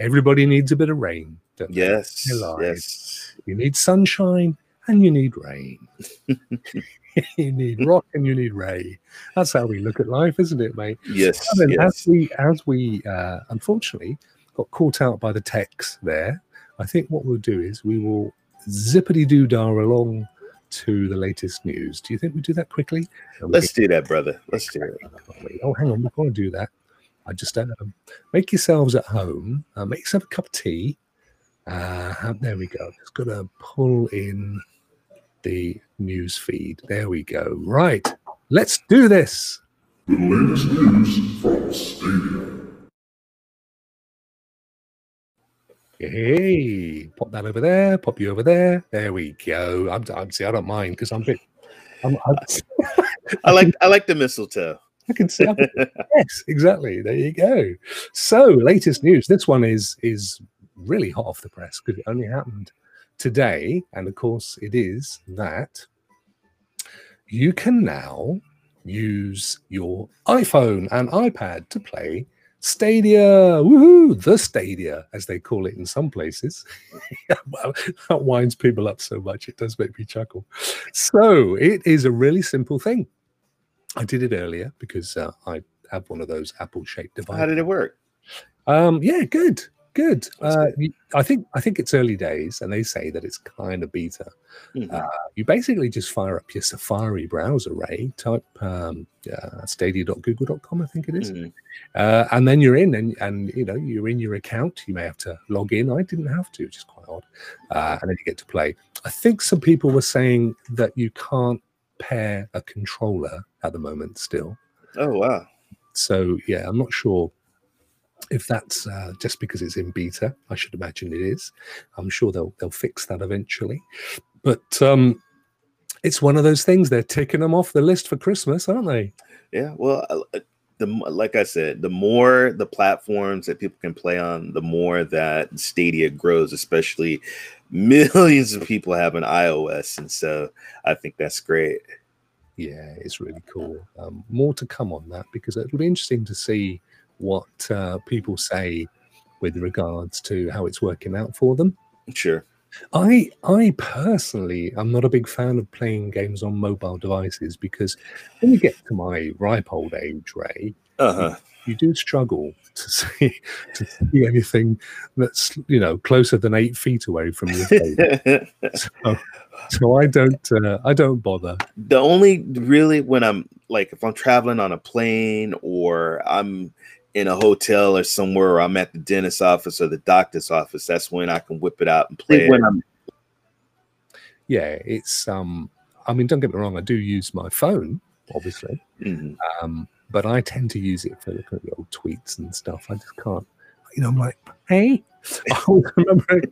everybody needs a bit of rain. don't they? Yes. Yes. You need sunshine and you need rain. you need rock and you need ray. That's how we look at life, isn't it, mate? Yes. And then yes. as we as we uh, unfortunately got caught out by the text there, I think what we'll do is we will zippity doo dah along to the latest news. Do you think we do that quickly? Let's do that, brother. Let's do it. Oh, hang on, we before I do that, I just um, make yourselves at home, uh, make yourself a cup of tea. Uh, there we go. Just got to pull in the news feed. There we go. Right, let's do this. The latest news from Stadia. Hey, pop that over there, pop you over there. There we go. I'm, I'm see, I don't mind because I'm a bit. I'm, I'm, I like I like the mistletoe. I can see. I'm, yes, exactly. There you go. So, latest news. This one is is really hot off the press because it only happened today, and of course, it is that you can now use your iPhone and iPad to play Stadia. Woohoo! The Stadia, as they call it in some places. well, that winds people up so much; it does make me chuckle. So, it is a really simple thing. I did it earlier because uh, I have one of those apple-shaped devices. How did it work? Um, yeah, good, good. Uh, I think I think it's early days, and they say that it's kind of beta. Mhm. Uh, you basically just fire up your Safari browser, Ray. Type um, uh, stadia.google.com, I think it is, Mhm. uh, and then you're in, and and you know you're in your account. You may have to log in. I didn't have to, which is quite odd. Uh, and then you get to play. I think some people were saying that you can't pair a controller at the moment still. Oh wow. So yeah, I'm not sure if that's uh, just because it's in beta. I should imagine it is. I'm sure they'll they'll fix that eventually. But um, it's one of those things. They're ticking them off the list for Christmas, aren't they? Yeah. Well, uh, the like I said, the more the platforms that people can play on, the more that Stadia grows. Especially millions of people have an iOS, and so I think that's great. Yeah, it's really cool. Um, more to come on that because it'll be interesting to see what uh, people say with regards to how it's working out for them. Sure. I I personally am not a big fan of playing games on mobile devices because when you get to my ripe old age, Ray, Uh huh. you do struggle to see to see anything that's you know closer than eight feet away from your face. so, so I don't uh, I don't bother. the only really when I'm like if I'm traveling on a plane or I'm in a hotel or somewhere or I'm at the dentist's office or the doctor's office, that's when I can whip it out and play. When it. Yeah, it's um. I mean, don't get me wrong. I do use my phone, obviously. Mhm. um, but I tend to use it for looking at the old tweets and stuff. I just can't, you know. I'm like, hey, I remember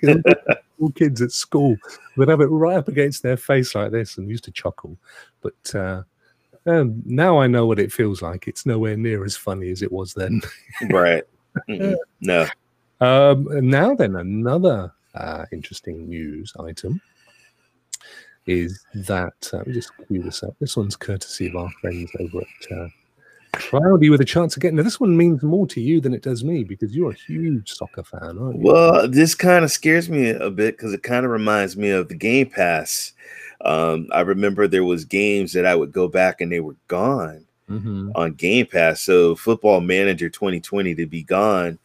all kids at school would have it right up against their face like this and used to chuckle. But uh, um, now I know what it feels like. It's nowhere near as funny as it was then. right. Mhm. No. Um, now then, another uh, interesting news item is that uh, let me just cue this up. This one's courtesy of our friends over at uh, Cloudy with a chance of getting. Now, this one means more to you than it does me because you're a huge soccer fan, aren't you? Well, this kind of scares me a bit because it kind of reminds me of the Game Pass. Um, I remember there was games that I would go back and they were gone Mhm. on Game Pass. So Football Manager 2020 to be gone.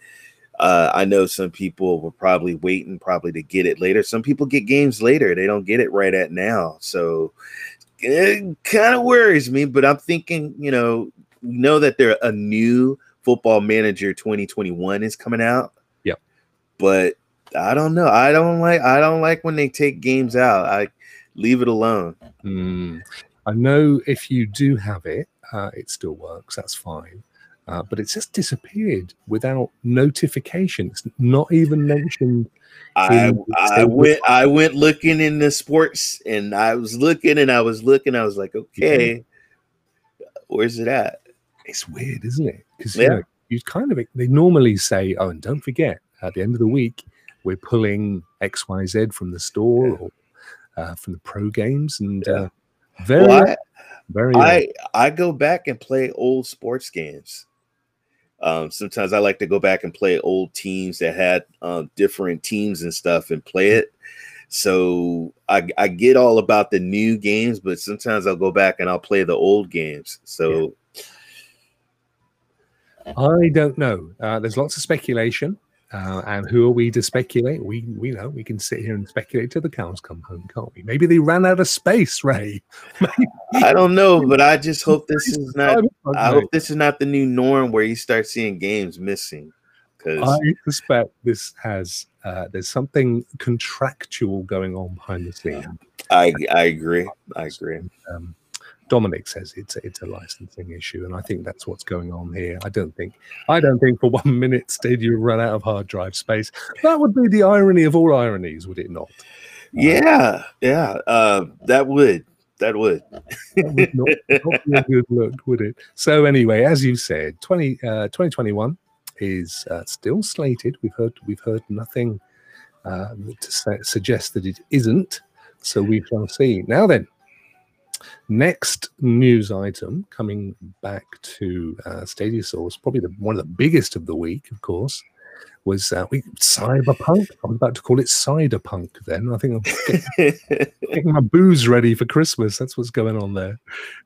Uh, I know some people were probably waiting probably to get it later. Some people get games later. They don't get it right at now. So it kind of worries me, but I'm thinking, you know, we know that there a new Football Manager 2021 is coming out. Yep. But I don't know. I don't like I don't like when they take games out. I leave it alone. Mm. I know if you do have it, uh, it still works. That's fine. Uh, but it's just disappeared without notification. It's not even mentioned. I I went I went looking in the sports and I was looking and I was looking. I was like, okay, where's it at? It's weird, isn't it? Because Yeah. you, know, you kind of they normally say, "Oh, and don't forget, at the end of the week, we're pulling X, Y, Z from the store Yeah. or uh, from the pro games," and Yeah. uh, very, Well, I, very. I I go back and play old sports games. Um, sometimes I like to go back and play old teams that had uh, different teams and stuff and play it. So I, I get all about the new games, but sometimes I'll go back and I'll play the old games. So I don't know. Uh, there's lots of speculation. Uh, and who are we to speculate? We we know we can sit here and speculate till the cows come home, can't we? Maybe they ran out of space, Ray. I don't know, but I just hope this is not. I hope this is not the new norm where you start seeing games missing. Because I suspect this has uh, there's something contractual going on behind the scenes. I I agree. I agree. Um, Dominic says it's a, it's a licensing issue, and I think that's what's going on here. I don't think I don't think for one minute did you run out of hard drive space. That would be the irony of all ironies, would it not? Yeah, yeah, uh, that would that would. that would not, not, be a good look, would it? So anyway, as you said, 20, uh, 2021 is uh, still slated. We've heard we've heard nothing uh, to say, suggest that it isn't. So we shall see. Now then, Next news item coming back to uh, Stadia Source, probably the, one of the biggest of the week, of course, was uh, we, Cyberpunk. I was about to call it Cyberpunk then. I think I'm getting, getting, my booze ready for Christmas. That's what's going on there.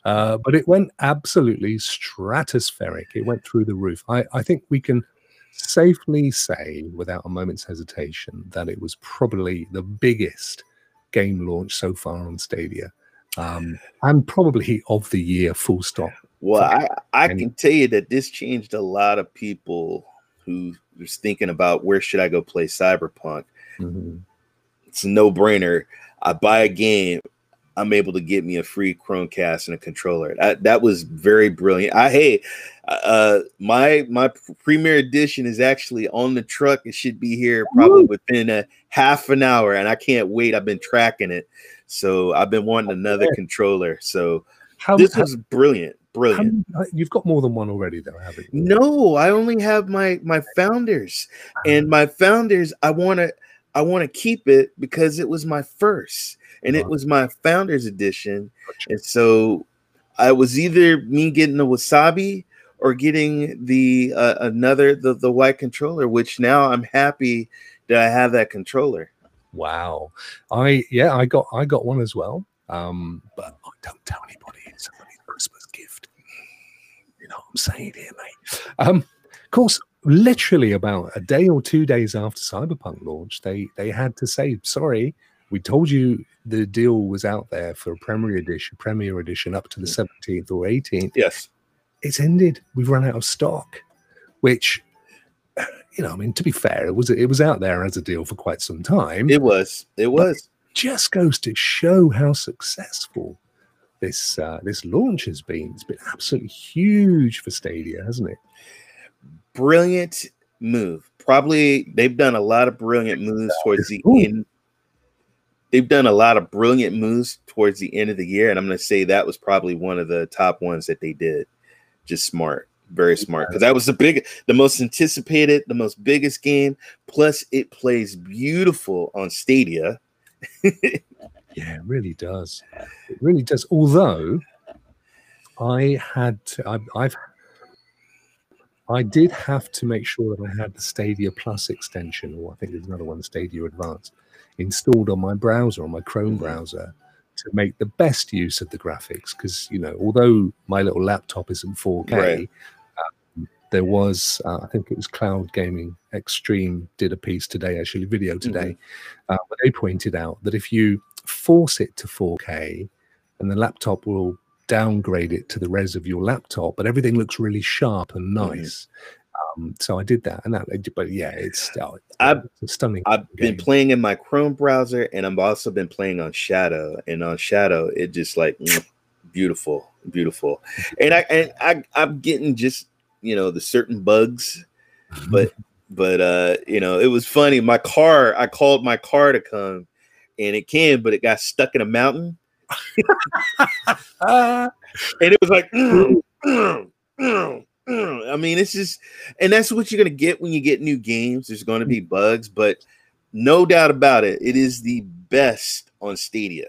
Uh, but it went absolutely stratospheric. It went through the roof. I, I think we can safely say, without a moment's hesitation, that it was probably the biggest game launch so far on Stadia um, and probably of the year, full stop. Well, I, I can tell you that this changed a lot of people who was thinking about where should I go play Cyberpunk. Mm-hmm. It's a no brainer. I buy a game, I'm able to get me a free Chromecast and a controller. That that was very brilliant. I hey, uh, my my Premiere Edition is actually on the truck. It should be here probably within a half an hour, and I can't wait. I've been tracking it. So I've been wanting another okay. controller. So how, this how, was brilliant. Brilliant. How, uh, you've got more than one already, though, haven't you? No, I only have my my founders, and ah. my founders. I want to I want to keep it because it was my first, and it ah. was my founders edition, gotcha. and so I was either me getting the wasabi or getting the uh, another the the white controller, which now I'm happy that I have that controller. Wow. I yeah, I got I got one as well. Um, but I don't tell anybody it's somebody's Christmas gift. You know what I'm saying here, mate. Um, of course, literally about a day or two days after Cyberpunk launch, they they had to say, sorry, we told you the deal was out there for a Premiere Edition, Premiere Edition up to the 17th or 18th. Yes. It's ended. We've run out of stock, which you know, I mean, to be fair, it was it was out there as a deal for quite some time. It was. It was. It just goes to show how successful this uh, this launch has been. It's been absolutely huge for Stadia, hasn't it? Brilliant move. Probably they've done a lot of brilliant moves towards the end. They've done a lot of brilliant moves towards the end of the year, and I'm going to say that was probably one of the top ones that they did. Just smart very smart because that was the big the most anticipated the most biggest game. Plus it plays beautiful on stadia. Yeah it really does. It really does. Although i had to I, i've i did have to make sure that i had the stadia plus extension or i think there's another one stadia advanced installed on my browser on my chrome mm-hmm. browser to make the best use of the graphics. Because you know although my little laptop isn't 4k right there was uh, i think it was cloud gaming extreme did a piece today actually video today mm-hmm. uh, where they pointed out that if you force it to 4k and the laptop will downgrade it to the res of your laptop but everything looks really sharp and mm-hmm. nice mm-hmm. um, so i did that and that but yeah it's, still I've, stunning i've game. been playing in my chrome browser and i've also been playing on shadow and on shadow it just like beautiful beautiful and i and i i'm getting just you know the certain bugs. But but uh you know it was funny. My car i called my car to come and it came but it got stuck in a mountain. And it was like mm, mm, mm, i mean it's just and that's what you're gonna get when you get new games. There's gonna be bugs but no doubt about it it is the best on stadia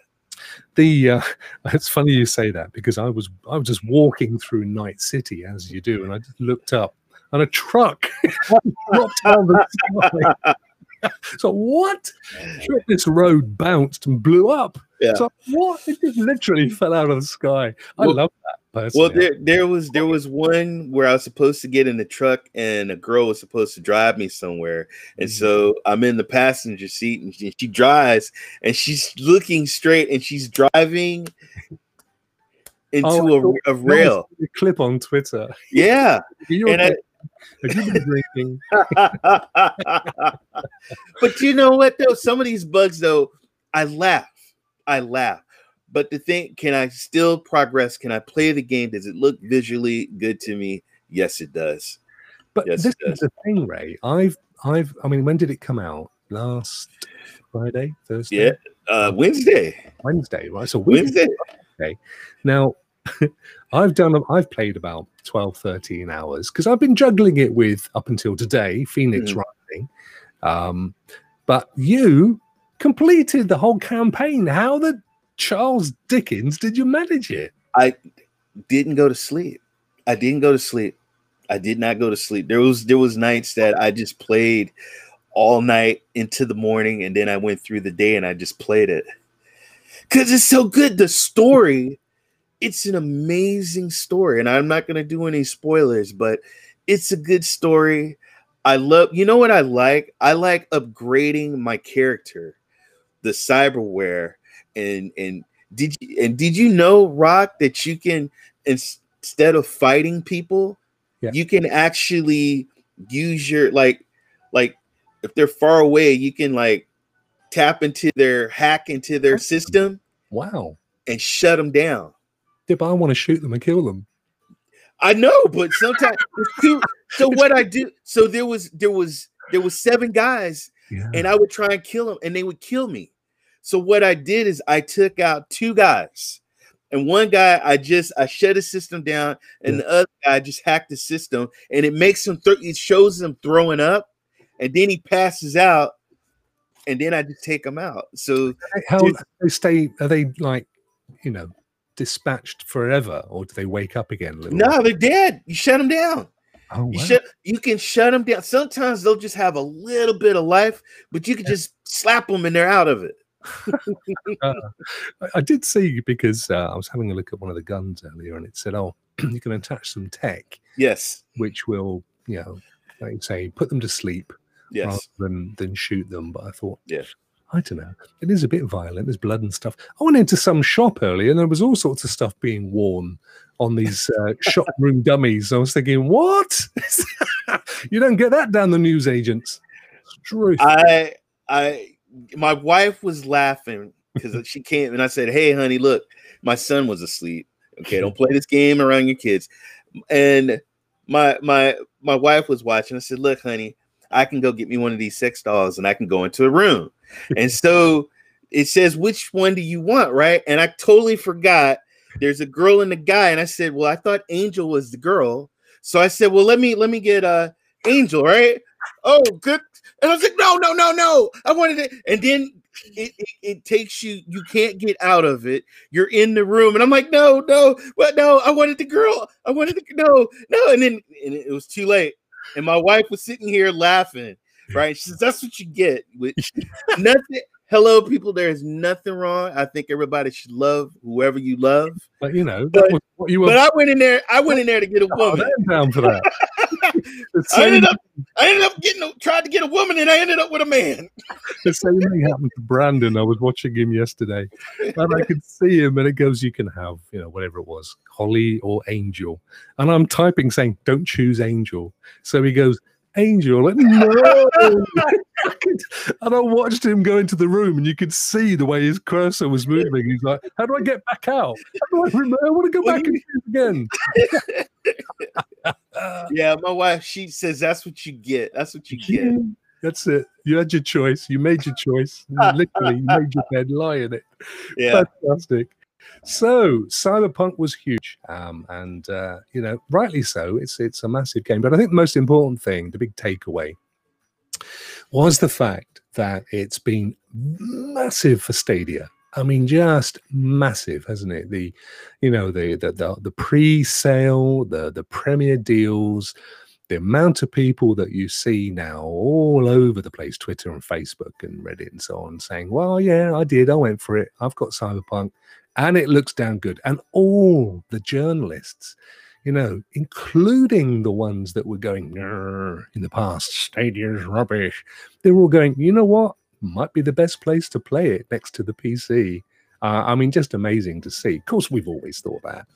the uh, it's funny you say that because I was I was just walking through Night City as you do, and I just looked up and a truck dropped out of the sky. so what? This road bounced and blew up. Yeah. So what? It just literally fell out of the sky. I Well- love that. Well, there there was there was one where I was supposed to get in the truck and a girl was supposed to drive me somewhere, and Mhm. so I'm in the passenger seat and she, she drives and she's looking straight and she's driving into Oh, a, a rail. a clip on Twitter. Yeah, and I, have you been drinking? but you know what though? Some of these bugs though, I laugh. I laugh. But the thing, can I still progress? Can I play the game? Does it look visually good to me? Yes, it does. But Yes, this is the thing, Ray. I've, I've, I mean, when did it come out? Last Friday, Thursday, Yeah. Uh Wednesday. Wednesday, right? So we Wednesday. Now, I've done, I've played about 12, 13 hours because I've been juggling it with up until today, Fenyx Mhm. Rising. Um, but you completed the whole campaign. How the Charles Dickens did you manage it? I didn't go to sleep. I didn't go to sleep. I did not go to sleep. There was there was nights that I just played all night into the morning, and then I went through the day and I just played it because it's so good. The story, it's an amazing story, and I'm not gonna do any spoilers, but it's a good story. I love. You know what I like? I like upgrading my character, the cyberware, and and did you and did you know Rock that you can instead of fighting people, Yeah. you can actually use your like like if they're far away, you can like tap into their hack into their system Wow. and shut them down. Yeah, but I want to shoot them and kill them. I know, but sometimes too, so what I do so there was there was there was seven guys Yeah. and I would try and kill them and they would kill me. So what I did is I took out two guys. And one guy I just I shut his system down and the other guy just hacked the system and it makes him th- it shows him throwing up and then he passes out and then I just take him out. So How Dude. they stay? Are they like, you know, dispatched forever, or do they wake up again? a little no, they're dead. You shut them down. Oh, You wow. shut you can shut them down. Sometimes they'll just have a little bit of life, but you can just slap them and they're out of it. I- I did see because uh, I was having a look at one of the guns earlier, and it said, "Oh, you can attach some tech Yes. which will, you know, like you say, put them to sleep rather Yes. than than shoot them." But I thought, Yeah. I don't know, it is a bit violent. There's blood and stuff. I went into some shop earlier, and there was all sorts of stuff being worn on these uh, shop room dummies. I was thinking, what? you don't get that down the news agents. Truth. I I my wife was laughing because she came and I said, Hey honey, look, my son was asleep. Okay, don't play this game around your kids. And my my my wife was watching. I said, Look, honey, I can go get me one of these sex dolls and I can go into a room. and so it says, which one do you want? Right. And I totally forgot there's a girl and a guy. And I said, Well, I thought Angel was the girl. So I said, Well, let me let me get uh Angel, right? Oh, good. And I was like, no, no, no, no. I wanted it. And then it, it, it takes you, you can't get out of it. You're in the room. And I'm like, no, no, what? No, I wanted the girl. I wanted the, no, no. And then and it was too late. And my wife was sitting here laughing, right? She says, that's what you get. With nothing. Hello, people. There is nothing wrong. I think everybody should love whoever you love. but you know, that but- was what you were But I went in there. I went in there to get a Oh, woman. Down for that. I ended up, I ended up getting, a, tried to get a woman, and I ended up with a man. the same thing happened to Brandon. I was watching him yesterday, and I could see him, and it goes, "You can have, you know, whatever it was, Holly or Angel." And I'm typing saying, "Don't choose Angel." So he goes, "Angel," like, no. and I watched him go into the room, and you could see the way his cursor was moving. He's like, "How do I get back out? How do I remember? I want to go back and choose again." Yeah, my wife, she says that's what you get. That's what you get. Yeah, That's it. You had your choice. You made your choice. You literally you made your bed, lie in it. Yeah. Fantastic. So Cyberpunk was huge, um, and uh, you know, rightly so. It's it's a massive game, but I think the most important thing, the big takeaway, was the fact that it's been massive for Stadia. I mean, just massive, hasn't it? The, you know, the the the, the pre-sale, the the premiere deals, the amount of people that you see now all over the place, Twitter and Facebook and Reddit and so on, saying, Well, yeah, I did. I went for it. I've got Cyberpunk and it looks damn good. And all the journalists, you know, including the ones that were going in the past, Stadia's rubbish, they're all going, You know what? Might be the best place to play it next to the PC. Uh, I mean, just amazing to see. Of course, we've always thought that,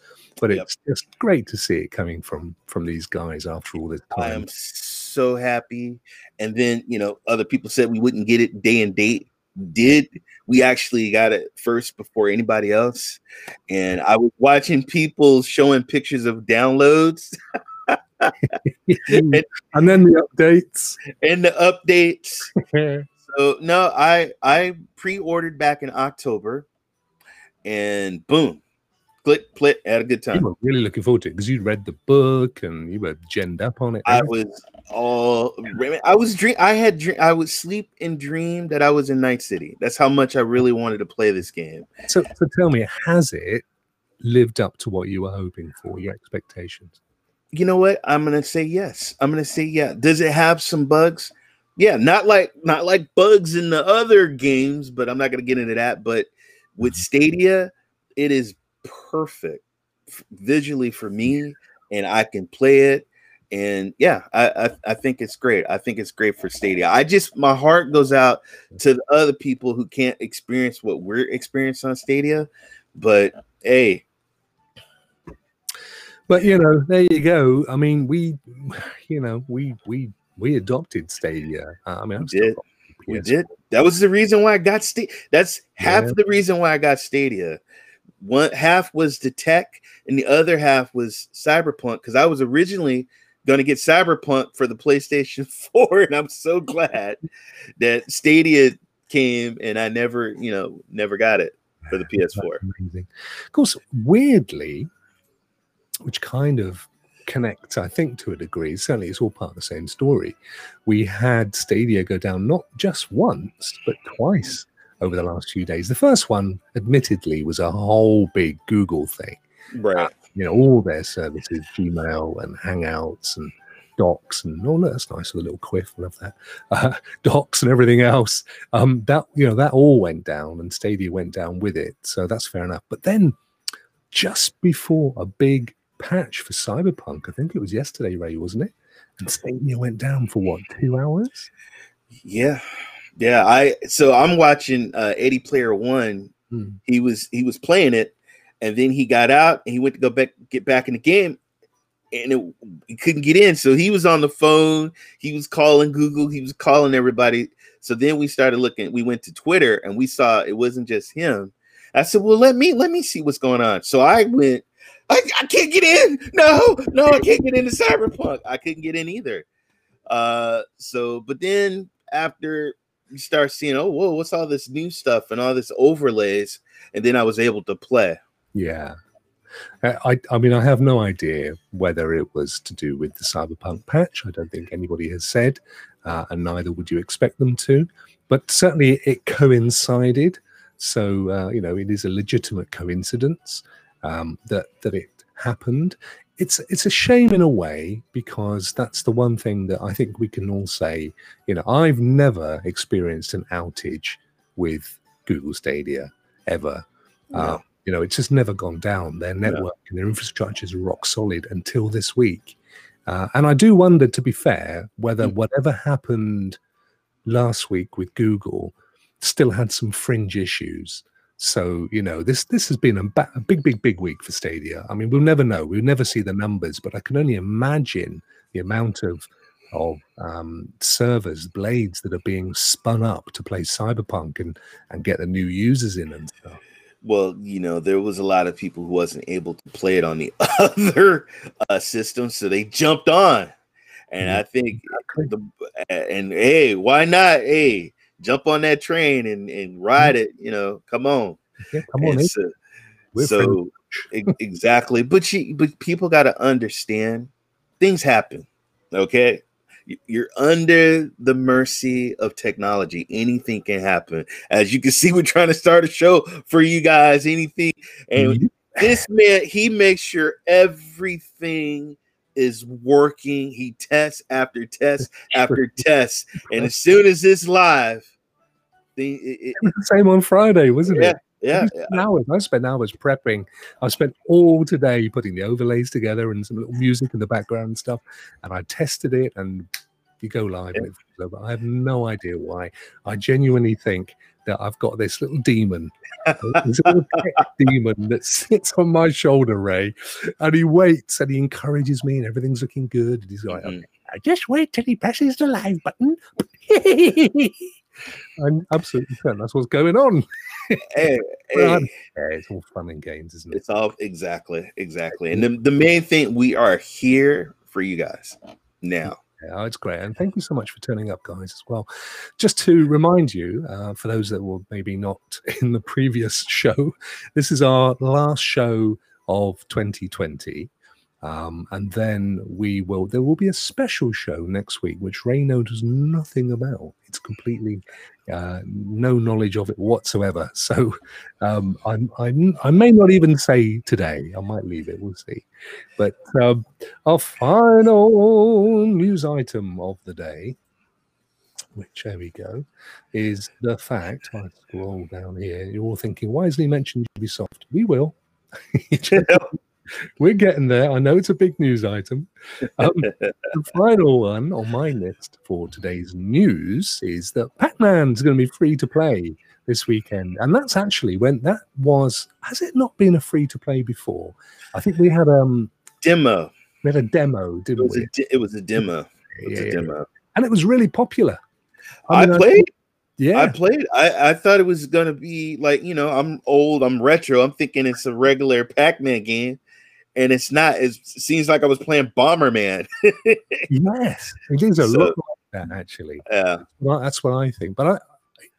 but Yep. it's just great to see it coming from from these guys after all this time. I am so happy. And then, you know, other people said we wouldn't get it day and date. Did we actually got it first before anybody else? And I was watching people showing pictures of downloads and then the updates. and the updates. So no, I I pre-ordered back in October, and boom, click, click, had a good you time. were really looking forward to it because you read the book and you were genned up on it. I eh? was all I was dream. I had dream. I would sleep and dream that I was in Night City. That's how much I really wanted to play this game. so, so tell me, has it lived up to what you were hoping for, your expectations? You know what? I'm gonna say yes. I'm gonna say yeah. Does it have some bugs? Yeah, not like not like bugs in the other games, but I'm not gonna get into that. But with mm-hmm. Stadia, it is perfect visually for me, and I can play it. And yeah, I, I I think it's great. I think it's great for Stadia. I just my heart goes out to the other people who can't experience what we're experiencing on Stadia. But hey, But you know, there you go. I mean, we, you know, we we we adopted Stadia. I mean, I'm still did. We did. That was the reason why I got Stadia. That's half Yeah. the reason why I got Stadia. One half was the tech, and the other half was Cyberpunk. Because I was originally going to get Cyberpunk for the PlayStation 4, and I'm so glad that Stadia came, and I never, you know, never got it for the PS4. Amazing. Of course, weirdly, which kind of connects, I think, to a degree, certainly it's all part of the same story. We had Stadia go down not just once, but twice over the last few days. The first one, admittedly, was a whole big Google thing. Right. You know, all their services, Gmail and Hangouts and Docs and oh, that's nice with a little quiff. Love that. Uh, docs and everything else. Um, that you know, that all went down, and Stadia went down with it. So that's fair enough. But then, just before a big patch for Cyberpunk, I think it was yesterday, Ray, wasn't it? And Stadia went down for what two hours? Yeah. Yeah. I so I'm watching uh 80 player one Hmm. he was he was playing it and then he got out and he went to go back get back in the game and it, he couldn't get in. So he was on the phone. He was calling google. He was calling everybody. So then we started looking. We went to twitter and we saw it wasn't just him. I said well let me let me see what's going on. So i went i, I can't get in. No no i can't get into cyberpunk. I couldn't get in either. Uh so but then after you start seeing oh whoa what's all this new stuff and all this overlays? And then I was able to play. Yeah. Uh, I, I mean, I have no idea whether it was to do with the Cyberpunk patch. I don't think anybody has said, uh, and neither would you expect them to. But certainly it coincided. So, uh, you know, it is a legitimate coincidence um, that, that it happened. It's, it's a shame in a way because that's the one thing that I think we can all say. You know, I've never experienced an outage with Google Stadia ever. Uh, you know, it's just never gone down. Their network and their infrastructure is rock solid until this week. Uh, and I do wonder, to be fair, whether Mm. whatever happened last week with Google still had some fringe issues. So you know, this this has been a, ba- a big, big, big week for Stadia. I mean, we'll never know. We'll never see the numbers, but I can only imagine the amount of of um, servers, blades that are being spun up to play Cyberpunk and and get the new users in and stuff. Well, you know, there was a lot of people who wasn't able to play it on the other uh, system, so they jumped on. And I think the and hey, why not? Hey, jump on that train and and ride it. You know, come on. Yeah, come on, so, so exactly, but you but people got to understand things happen. Okay, you're under the mercy of technology. Anything can happen. As you can see, we're trying to start a show for you guys. Anything, and Mhm. this man, he makes sure everything is working. He tests after test after test, and as soon as it's live, the it, It was the same on Friday, wasn't yeah, it? Yeah, I spent hours. I spent hours prepping. I spent all today putting the overlays together and some little music in the background and stuff. And I tested it, and you go live. And it. I have no idea why. I genuinely think that I've got this little demon, this little demon that sits on my shoulder, Ray, and he waits and he encourages me, and everything's looking good. And he's like, Mhm. "Okay, just wait till he presses the live button. I'm absolutely certain that's what's going on. Hey, hey, it's all fun and games, isn't it? it's all exactly, exactly. And the, the main thing, we are here for you guys now. Yeah, it's great. And thank you so much for turning up, guys, as well. Just to remind you, uh, for those that were maybe not in the previous show, this is our last show of 2020. Um, and then we will, there will be a special show next week, which Ray knows nothing about. It's completely uh, no knowledge of it whatsoever. So um, I'm, I'm, I may not even say today. I might leave it. We'll see. But um, our final news item of the day, which there we go, is the fact. I scroll down here. You're all thinking, why hasn't he mentioned Ubisoft? We will. We're getting there. I know it's a big news item. Um, the final one on my list for today's news is that Pac-Man's going to be free to play this weekend, and that's actually when that was. Has it not been a free to play before? I think we had um Demo. we had a demo, It didn't was, we? a, de- it was a demo. It was Yeah, a demo. and it was really popular. I, mean, played. yeah, I played. I, I thought it was gonna be like you know I'm old. I'm retro. I'm thinking it's a regular Pac-Man game, and it's not. It seems like I was playing Bomberman. yes, it is a So- lot like that actually. yeah, Well, that's what I think. But I,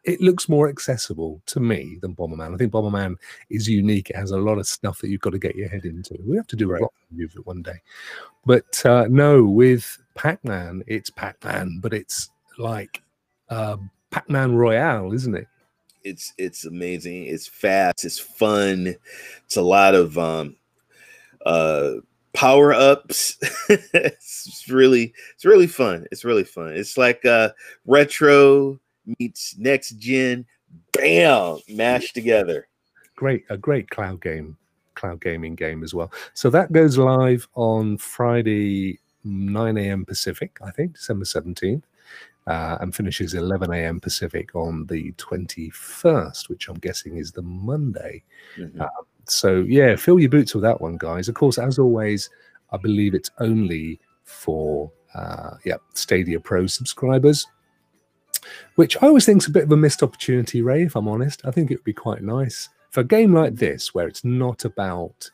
it looks more accessible to me than Bomberman. I think Bomberman is unique. It has a lot of stuff that you've got to get your head into. We have to do a Right. rock review of it one day. But uh, no, with Pac-Man, it's Pac-Man, but it's like uh, Pac-Man Royale, isn't it? it's it's amazing. It's fast. It's fun. It's a lot of um uh power ups. it's really it's really fun. It's really fun. It's like uh retro meets next gen. Bam, mashed together. Great, a great cloud game, cloud gaming game as well. So that goes live on Friday, 9 a.m. Pacific, I think, December 17th. uh, and finishes 11 a.m. Pacific on the 21st, which I'm guessing is the Monday. Mhm. So yeah, fill your boots with that one, guys. Of course, as always, I believe it's only for uh, yeah Stadia Pro subscribers, which I always think is a bit of a missed opportunity, Ray. If I'm honest, I think it would be quite nice for a game like this, where it's not about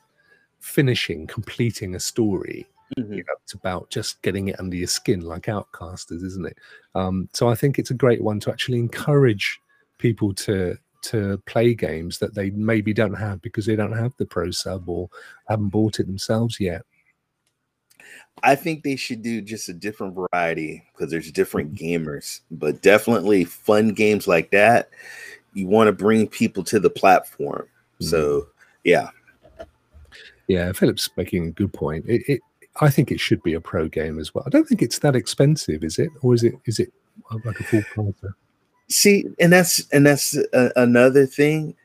finishing, completing a story. Mhm. You know, it's about just getting it under your skin, like Outcasters, isn't it? Um, so I think it's a great one to actually encourage people to to play games that they maybe don't have because they don't have the pro sub or haven't bought it themselves yet. I think they should do just a different variety because there's different gamers, but definitely fun games like that. You want to bring people to the platform. So yeah, Yeah, Philip's making a good point. It, it, I think it should be a pro game as well. I don't think it's that expensive, is it? Or is it? Is it uh, like a full price? See, and that's and that's a, another thing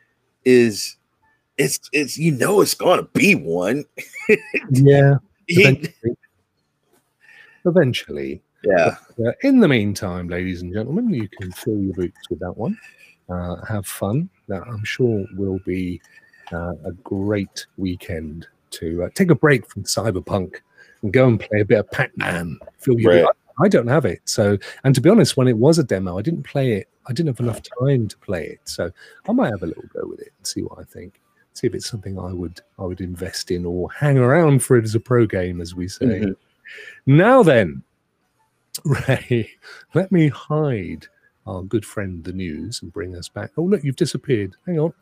is it's it's you know it's gonna be one. Yeah, eventually. eventually. yeah, Uh, in the meantime, ladies and gentlemen, you can fill your boots with that one. Uh, have fun. That I'm sure will be uh, a great weekend to uh, take a break from Cyberpunk and go and play a bit of Pac-Man. Fill your Right. I don't have it, so and to be honest, when it was a demo, I didn't play it. I didn't have enough time to play it, so I might have a little go with it and see what I think. See if it's something I would I would invest in or hang around for it as a pro game, as we say. Mhm. Now then, Ray, let me hide our good friend the news and bring us back. Oh, look, you've disappeared. Hang on.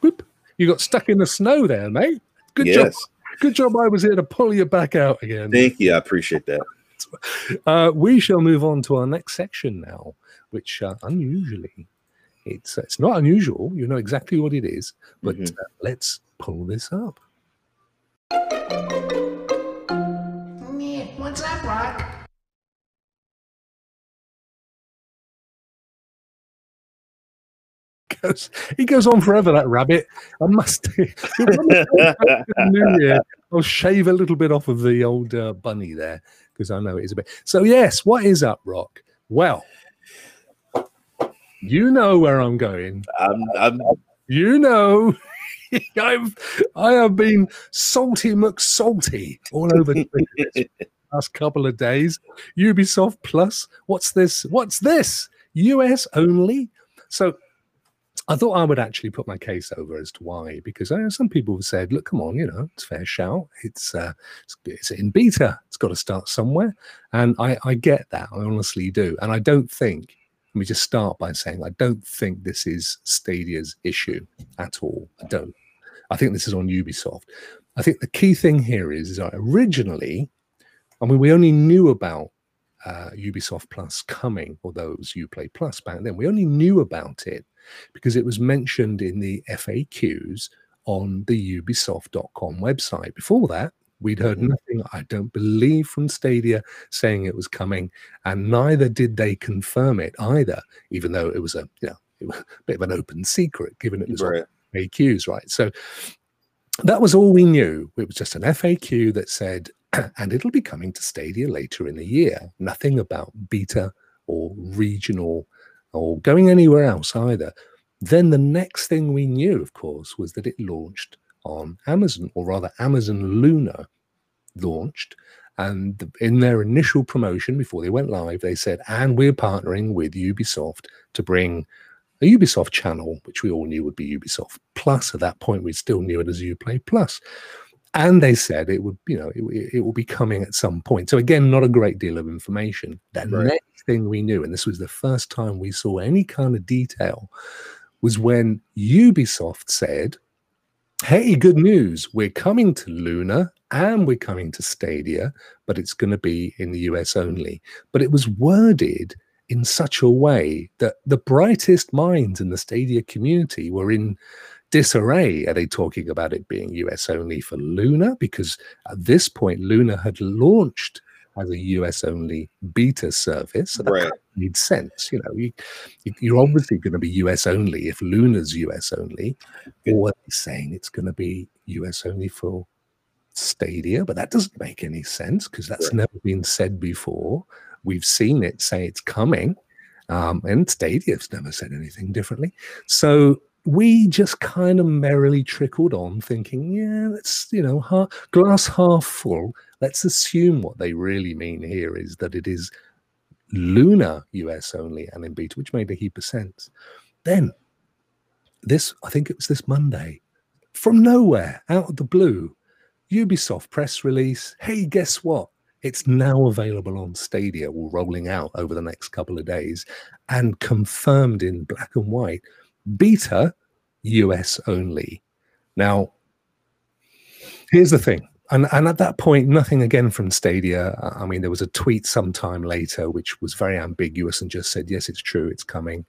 Whoop. You got stuck in the snow there, mate. Good job. Good job I was here to pull you back out again. Thank you. I appreciate that. Uh, we shall move on to our next section now, which uh, unusually it's it's not unusual. You know exactly what it is, but mm-hmm. uh, let's pull this up. What's up, Rock? He goes on forever, that rabbit. I must. New Year, I'll shave a little bit off of the old uh, bunny there because I know it is a bit. So yes, what is up, Rock? Well, you know where I'm going. I'm, I'm You know. I've I have been salty McSalty all over the last couple of days. Ubisoft Plus. What's this? What's this? US only. So I thought I would actually put my case over as to why, because uh, some people have said, "Look, come on, you know, it's fair shout. It's uh, it's, it's in beta. It's got to start somewhere." And I, I get that. I honestly do. And I don't think. Let me just start by saying I don't think this is Stadia's issue at all. I don't. I think this is on Ubisoft. I think the key thing here is, is originally, I mean, we only knew about uh, Ubisoft Plus coming, or those Uplay Plus back then. We only knew about it because it was mentioned in the FAQs on the Ubisoft.com website. Before that, we'd heard Mhm. nothing, I don't believe, from Stadia saying it was coming, and neither did they confirm it either, even though it was a you know it was a bit of an open secret, given it was right. FAQs, right? So that was all we knew. It was just an FAQ that said, and it'll be coming to Stadia later in the year. Nothing about beta or regional or going anywhere else either. Then the next thing we knew, of course, was that it launched on Amazon, or rather, Amazon Luna launched. And in their initial promotion before they went live, they said, and we're partnering with Ubisoft to bring a Ubisoft channel, which we all knew would be Ubisoft Plus. At that point, we still knew it as Uplay Plus. And they said it would, you know, it, it will be coming at some point. So again, not a great deal of information. The Right. next thing we knew, and this was the first time we saw any kind of detail, was when Ubisoft said, "Hey, good news! We're coming to Luna and we're coming to Stadia, but it's going to be in the US only." But it was worded in such a way that the brightest minds in the Stadia community were in disarray. Are they talking about it being US only for Luna? Because at this point, Luna had launched as a US only beta service. So that Right. made sense. You know, you, you're obviously going to be US only if Luna's US only, or are they saying it's going to be US only for Stadia? But that doesn't make any sense because that's Right. never been said before. We've seen it say it's coming, um, and Stadia's never said anything differently. So we just kind of merrily trickled on, thinking, yeah, let's, you know, glass half full. Let's assume what they really mean here is that it is Luna US only and in beta, which made a heap of sense. Then, this, I think it was this Monday, from nowhere, out of the blue, Ubisoft press release. Hey, guess what? It's now available on Stadia, or rolling out over the next couple of days, and confirmed in black and white. Beta, US only. Now, here's the thing. And, and at that point, nothing again from Stadia. I- mean, there was a tweet sometime later which was very ambiguous and just said, "Yes, it's true, it's coming,"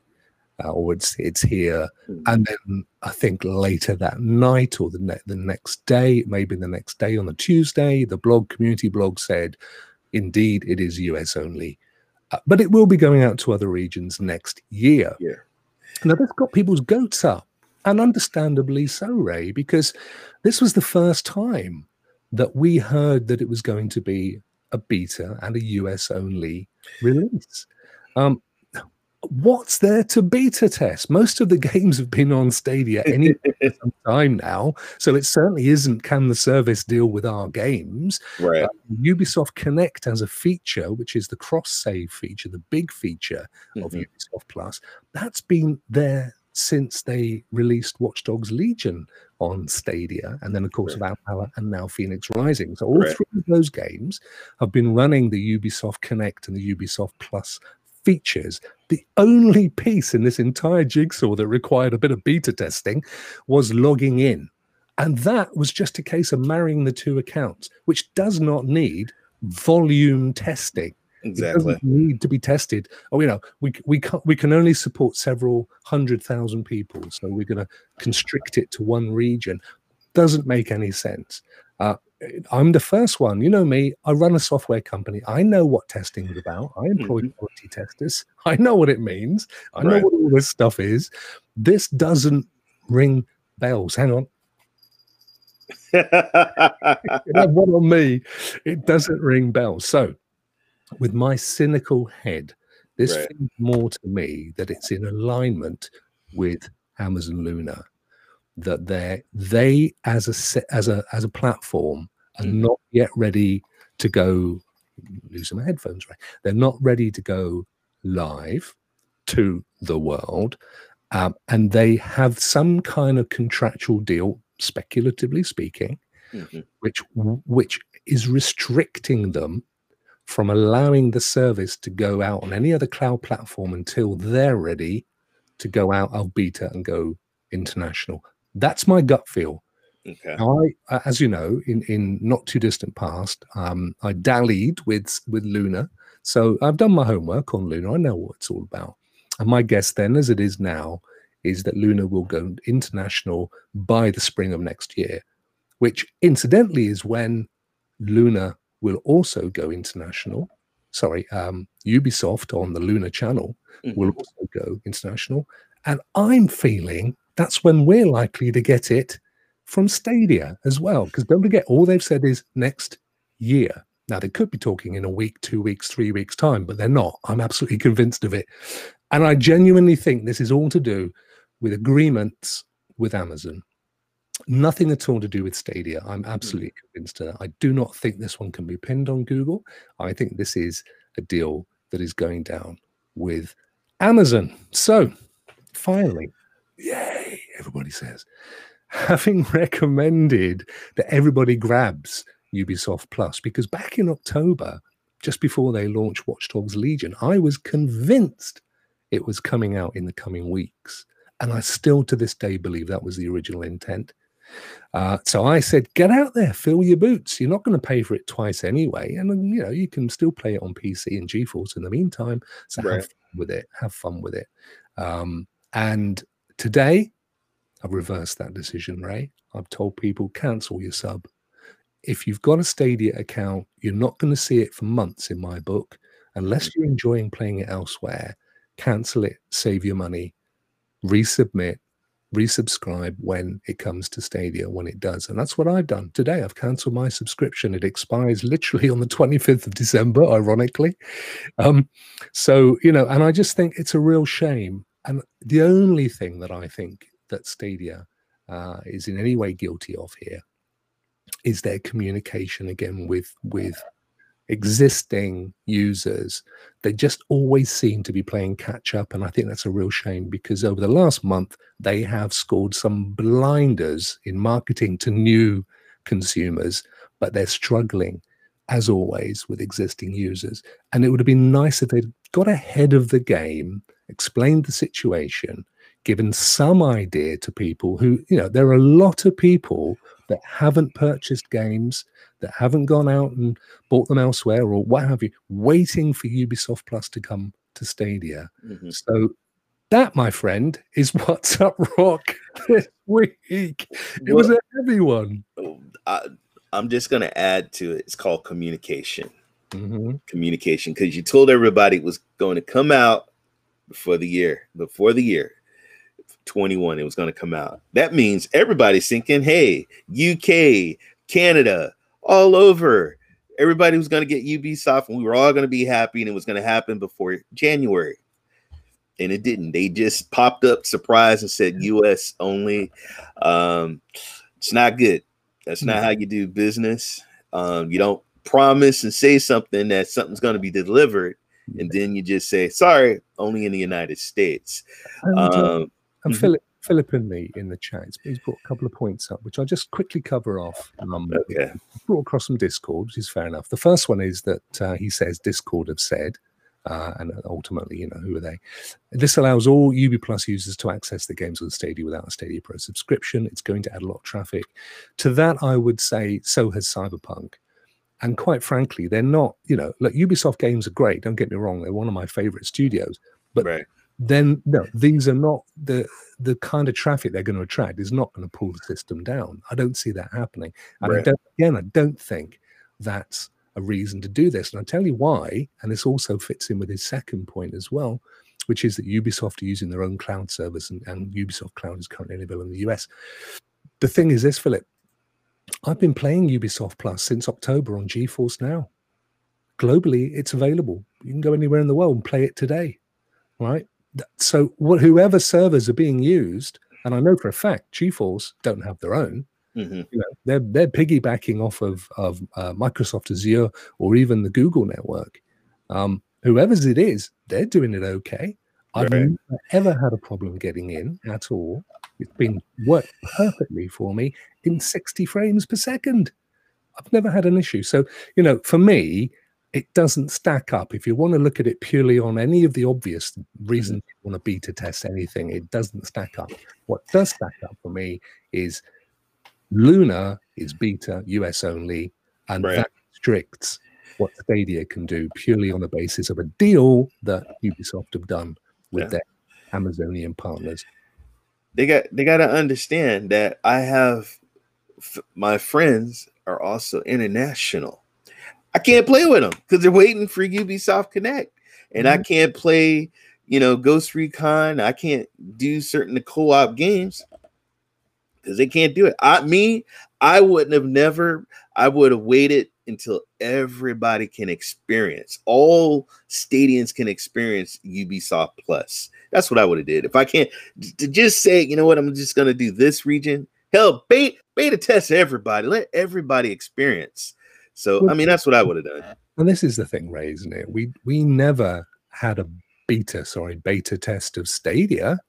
uh, or "It's it's here." Hmm. And then I think later that night or the ne- the next day, maybe the next day on the Tuesday, the blog community blog said, "Indeed, it is US only." Uh, but it will be going out to other regions next year. Yeah. Now, this got people's goats up, and understandably so, Ray, because this was the first time that we heard that it was going to be a beta and a US only release. Um, what's there to beta test? Most of the games have been on Stadia any time now, so it certainly isn't can the service deal with our games? Right. Uh, Ubisoft Connect as a feature, which is the cross save feature, the big feature of Mhm. Ubisoft Plus, that's been there since they released Watch Dogs Legion on Stadia, and then of course Valhalla and now Fenyx Rising. So all Right. three of those games have been running the Ubisoft Connect and the Ubisoft Plus features. The only piece in this entire jigsaw that required a bit of beta testing was logging in. And that was just a case of marrying the two accounts, which does not need volume testing. It Exactly. doesn't need to be tested. Oh, you know, we we can we can only support several hundred thousand people, so we're going to constrict it to one region. Doesn't make any sense. Uh, I'm the first one. You know me. I run a software company. I know what testing is about. I employ Mhm. quality testers. I know what it means. I know what all this stuff is. This doesn't ring bells. Hang on. One on me. It doesn't ring bells. So, with my cynical head, this Right. feels more to me that it's in alignment with Amazon Luna. That they they as a as a as a platform are Mhm. not yet ready to go. Losing my headphones, right? They're not ready to go live to the world, um, and they have some kind of contractual deal, speculatively speaking, Mhm. which which is restricting them from allowing the service to go out on any other cloud platform until they're ready to go out of beta and go international. That's my gut feel. Okay. Now, I, as you know, in in not too distant past, um, I dallied with with Luna, so I've done my homework on Luna. I know what it's all about, and my guess then, as it is now, is that Luna will go international by the spring of next year, which incidentally is when Luna will also go international. Sorry, um, Ubisoft on the Luna channel will Mhm. also go international. And I'm feeling that's when we're likely to get it from Stadia as well. Because don't forget, all they've said is next year. Now, they could be talking in a week, two weeks, three weeks' time, but they're not. I'm absolutely convinced of it. And I genuinely think this is all to do with agreements with Amazon. Nothing at all to do with Stadia. I'm absolutely hmm. convinced of that. I do not think this one can be pinned on Google. I think this is a deal that is going down with Amazon. So finally, yay, everybody says, having recommended that everybody grabs Ubisoft Plus, because back in October, just before they launched Watch Dogs Legion, I was convinced it was coming out in the coming weeks. And I still to this day believe that was the original intent. Uh, so I said, get out there, fill your boots. You're not going to pay for it twice anyway. And you know, you can still play it on PC and GeForce in the meantime. So Right. have fun with it. Have fun with it. Um, and today, I've reversed that decision, Ray. I've told people cancel your sub. If you've got a Stadia account, you're not going to see it for months in my book. Unless you're enjoying playing it elsewhere, cancel it, save your money, resubmit, resubscribe when it comes to Stadia when it does. And that's what I've done today. I've cancelled my subscription. It expires literally on the 25th of December, ironically. Um, so, you know, and I just think it's a real shame. And the only thing that I think that Stadia uh, is in any way guilty of here is their communication again with with existing users. They just always seem to be playing catch up and i think that's a real shame because over the last month they have scored some blinders in marketing to new consumers but they're struggling as always with existing users. And it would have been nice if they'd got ahead of the game explained the situation given some idea to people who you know there are a lot of people that haven't purchased games that haven't gone out and bought them elsewhere or what have you, waiting for Ubisoft Plus to come to Stadia. Mhm. So that, my friend, is what's up rock this week. It was a heavy one. I, I'm just going to add to it. It's called communication. Mhm. Communication, because you told everybody it was going to come out before the year, before the year 21, it was going to come out. That means everybody's thinking, hey, UK, Canada, all over. Everybody was going to get Ubisoft, and we were all going to be happy, and it was going to happen before January. And it didn't. They just popped up, surprise, and said US only. Um, it's not good. That's not how you do business. Um, you don't promise and say something that something's going to be delivered, and then you just say, "Sorry, only in the United States." And, uh, Um, and mhm. Philip, Philip and me in the chat, he's- brought a couple of points up, which I'll just quickly cover off. Um, okay, brought across some Discord, which is fair enough. The first one is that uh, he says Discord have said, uh, and ultimately, you know, who are they? This allows all UB Plus users to access the games on the Stadia without a Stadia Pro subscription. It's going to add a lot of traffic. To that, I would say so has Cyberpunk. And quite frankly, they're not, you know, look, Ubisoft games are great. Don't get me wrong; they're one of my favorite studios. But right, then no, these are not the the kind of traffic they're going to attract is not going to pull the system down. I don't see that happening. And Right. I don't, again, I don't think that's a reason to do this. And I'll tell you why. And this also fits in with his second point as well, which is that Ubisoft are using their own cloud service and, and Ubisoft Cloud is currently available in the US. The thing is this, Philip, I've been playing Ubisoft Plus since October on GeForce Now. Globally, it's available. You can go anywhere in the world and play it today, right? So, what, whoever servers are being used, and I know for a fact GeForce don't have their own, Mhm. you know, they're they're piggybacking off of of uh, Microsoft Azure or even the Google network. Um, whoever's it is, they're doing it okay. I've Right. never ever had a problem getting in at all. It's been worked perfectly for me in 60 frames per second. I've never had an issue. So, you know, for me, it doesn't stack up. If you want to look at it purely on any of the obvious reasons you want to beta test anything, it doesn't stack up. What does stack up for me is Luna is beta US only, and Right. that restricts what Stadia can do purely on the basis of a deal that Ubisoft have done with Yeah. their Amazonian partners. They got they got to understand that I have f- my friends are also international. I can't play with them because they're waiting for Ubisoft Connect, and I mm-hmm. can't play, you know, Ghost Recon. I can't do certain co-op games because they can't do it. I me, I wouldn't have never. I would have waited until everybody can experience all stadiums can experience Ubisoft Plus. That's what I would have did. If I can't to just say, you know what, I'm just gonna do this region. Hell, beta, beta test everybody. Let everybody experience. So I mean, that's what I would have done. And this is the thing, Ray, isn't it? We we never had a beta, sorry, beta test of Stadia.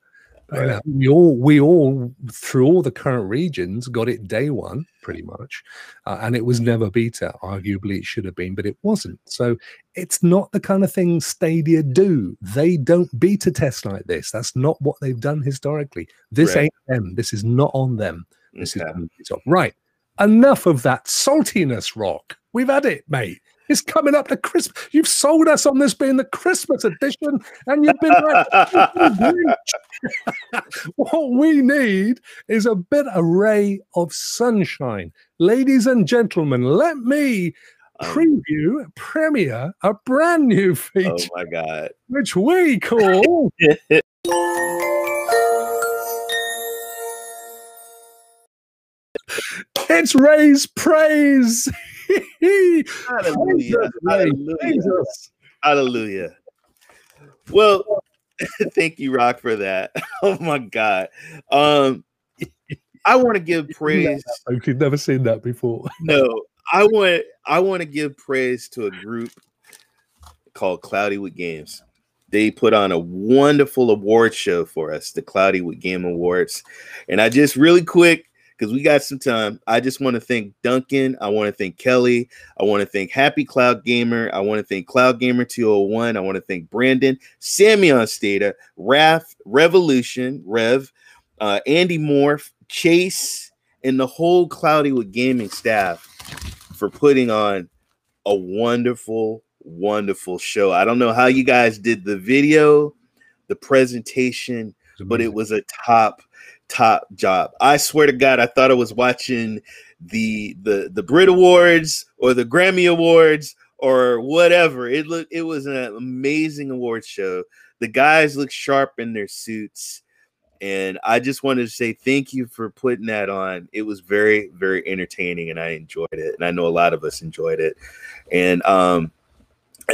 Right. we all we all through all the current regions got it day one, pretty much, uh, and it was never beta. Arguably, it should have been, but it wasn't. So it's not the kind of thing Stadia do. They don't beta test like this. That's not what they've done historically. This Right. ain't them. This is not on them. This Okay. is on right. Enough of that saltiness, Rock. We've had it, mate. It's coming up to Christmas. You've sold us on this being the Christmas edition, and you've been like, what we need is a bit a ray of sunshine. Ladies and gentlemen, let me Um, preview, premiere a brand new feature. oh my god. which we call It's Ray's Praise. Hallelujah. Praise us, Ray. Hallelujah. Hallelujah. Well, thank you, Rock, for that. Oh my God. Um, I want to give praise. I've never seen that before. No, I want I want to give praise to a group called Cloudy with Games. They put on a wonderful award show for us, the Cloudy with Game Awards. And I just really quick, because we got some time, I just want to thank Duncan. I want to thank Kelly. I want to thank Happy Cloud Gamer. I want to thank Cloud Gamer 201. I want to thank Brandon, Samion Stata, Raph, Revolution, Rev, uh, Andy Morph, Chase, and the whole Cloudy with Gaming staff for putting on a wonderful, wonderful show. I don't know how you guys did the video, the presentation, but it was a top top job. I swear to God, I thought I was watching the the the Brit Awards or the Grammy Awards or whatever. It looked it was an amazing award show. The guys look sharp in their suits. And I just wanted to say thank you for putting that on. It was very, very entertaining, and I enjoyed it. And I know a lot of us enjoyed it. And um,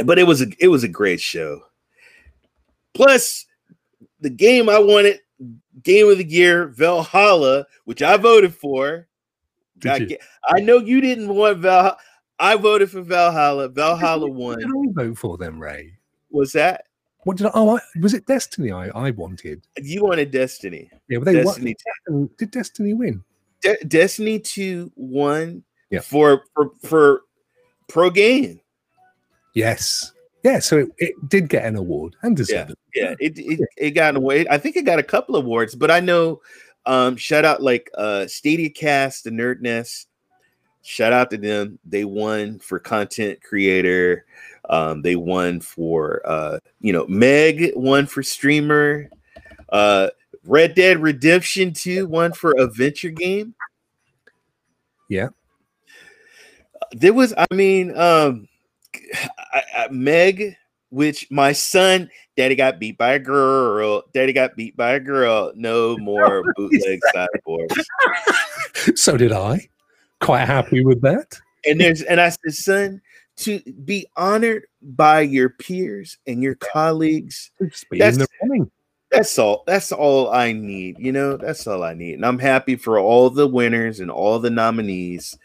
but it was a it was a great show. Plus, the game I wanted, game of the year, Valhalla, which I voted for. I, I know you didn't want Valhalla. I voted for Valhalla. Valhalla What did won. I vote for them, Ray? Was that What did I? Oh, I, was it Destiny? I, I wanted. you wanted Destiny? Yeah, but they won. Destiny Did Destiny win? De- Destiny 2 won Yeah. for, for for pro game. Yes. Yeah. So it, it did get an award and deserved it. Yeah, it it, it got away. I think it got a couple of awards, but I know um shout out like uh Stadia Cast, the Nerd Nest. Shout out to them. They won for content creator. Um, they won for uh, you know Meg won for streamer. Uh, Red Dead Redemption 2 won for adventure game. Yeah. There was, I mean, um, I, I, Meg, which my son, daddy got beat by a girl, daddy got beat by a girl. No more bootleg cyborgs. so did I. Quite happy with that. And there's, and I said, son, to be honored by your peers and your colleagues. That's, that's all. That's all I need. You know, that's all I need. And I'm happy for all the winners and all the nominees.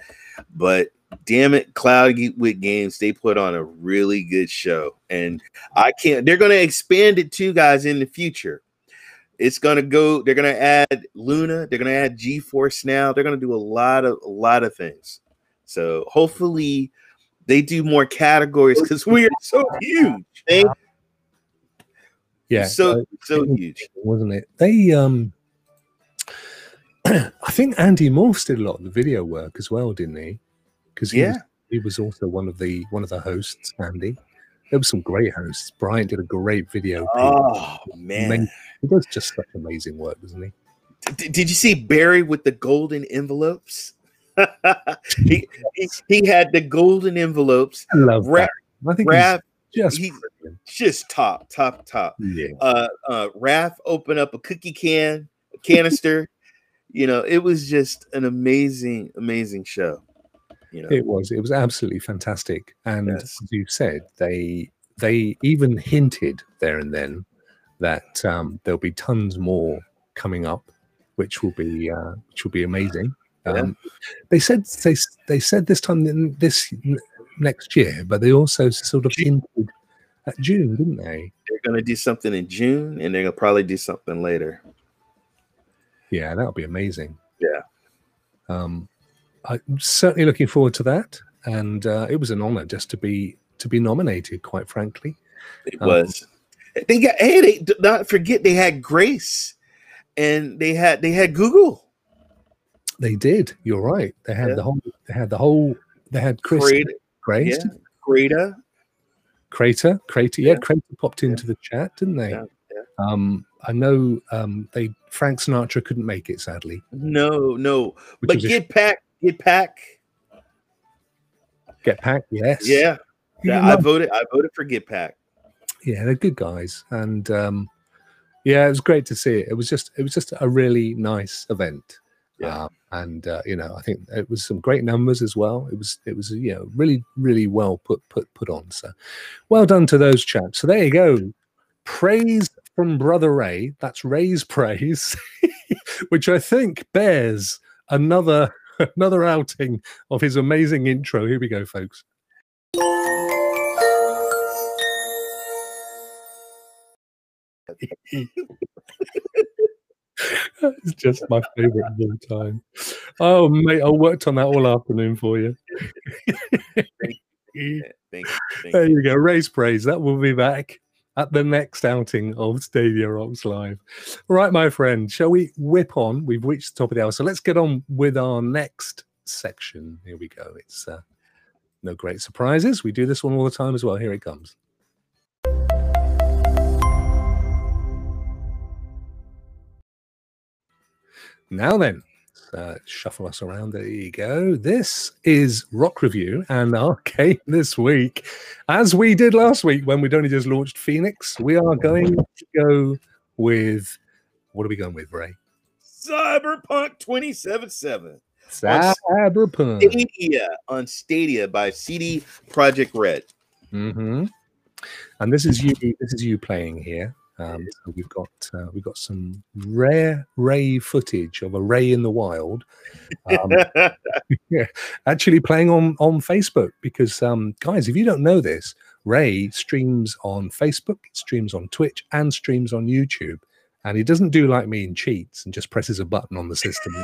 But damn it, Cloud with Games, they put on a really good show. And I can't, they're going to expand it too, guys, in the future. It's gonna go. They're gonna add Luna. They're gonna add GeForce now. They're gonna do a lot of a lot of things. So hopefully, they do more categories because we are so huge. They, yeah, so so huge, wasn't it? They um, I think Andy Morse did a lot of the video work as well, didn't he? Because he yeah, was, he was also one of the one of the hosts. Andy, there were some great hosts. Brian did a great video. Oh man, he does just such amazing work, doesn't he? Did, did you see Barry with the golden envelopes? he, he, he had the golden envelopes. I love Ra- that. I think Raph, just he, just top, top, top. Yeah. Uh, uh, Raph opened up a cookie can, a canister. you know, it was just an amazing, amazing show. You know, it was. It was absolutely fantastic. And Yes. as you said, they they even hinted there and then that um, there'll be tons more coming up, which will be uh, which will be amazing. Yeah. Um, they said they they said this time in this next year, but they also sort of hinted at June, didn't they? they're gonna do something in June, and they're gonna probably do something later. Yeah, that would be amazing. Yeah. Um, I'm certainly looking forward to that, and uh, it was an honor just to be to be nominated. Quite frankly, It Um, was. They got. Hey, they do not forget they had Grace, and they had they had Google. they did. You're right. They had Yeah. the whole. They had the whole. They had Chris Grace, yeah, Crater. Crater, Crater. Yeah, Yeah. Crater popped into the chat, didn't they? Yeah, Um, I know. Um, they Frank Sinatra couldn't make it, sadly. No, no, but was a Pack, Get Pack. Get Pack. Yes. Yeah, You I voted. I voted for Get Pack. yeah, they're good guys, and um, yeah, it was great to see it. It was just, it was just a really nice event. Yeah. Uh, and uh, you know, I think it was some great numbers as well. It was, it was, you know, really, really well put, put, put on. So, well done to those chaps. So there you go. Praise from Brother Ray. That's Ray's praise, which I think bears another another outing of his amazing intro. Here we go, folks. it's just my favorite of all time. Oh, mate, I worked on that all afternoon for you. Thank you. Thank There you. you go. Raise praise. That will be back at the next outing of Stadia Rocks Live. Right, my friend, shall we whip on? We've reached the top of the hour. So let's get on with our next section. Here we go. It's uh, no great surprises. We do this one all the time as well. Here it comes. Now then, uh, shuffle us around. There you go. This is Rock Review and our game this week. As we did last week when we'd only just launched Fenyx, we are going to go with what are we going with, Ray? Cyberpunk 2077. Cyberpunk. Stadia on Stadia by CD Projekt Red. Mm-hmm. And this is you. This is you playing here. Um, so we've got uh, we've got some rare Ray footage of a Ray in the wild, um, actually playing on on Facebook. Because um, guys, if you don't know this, Ray streams on Facebook, streams on Twitch, and streams on YouTube. And he doesn't do like me and cheats and just presses a button on the system.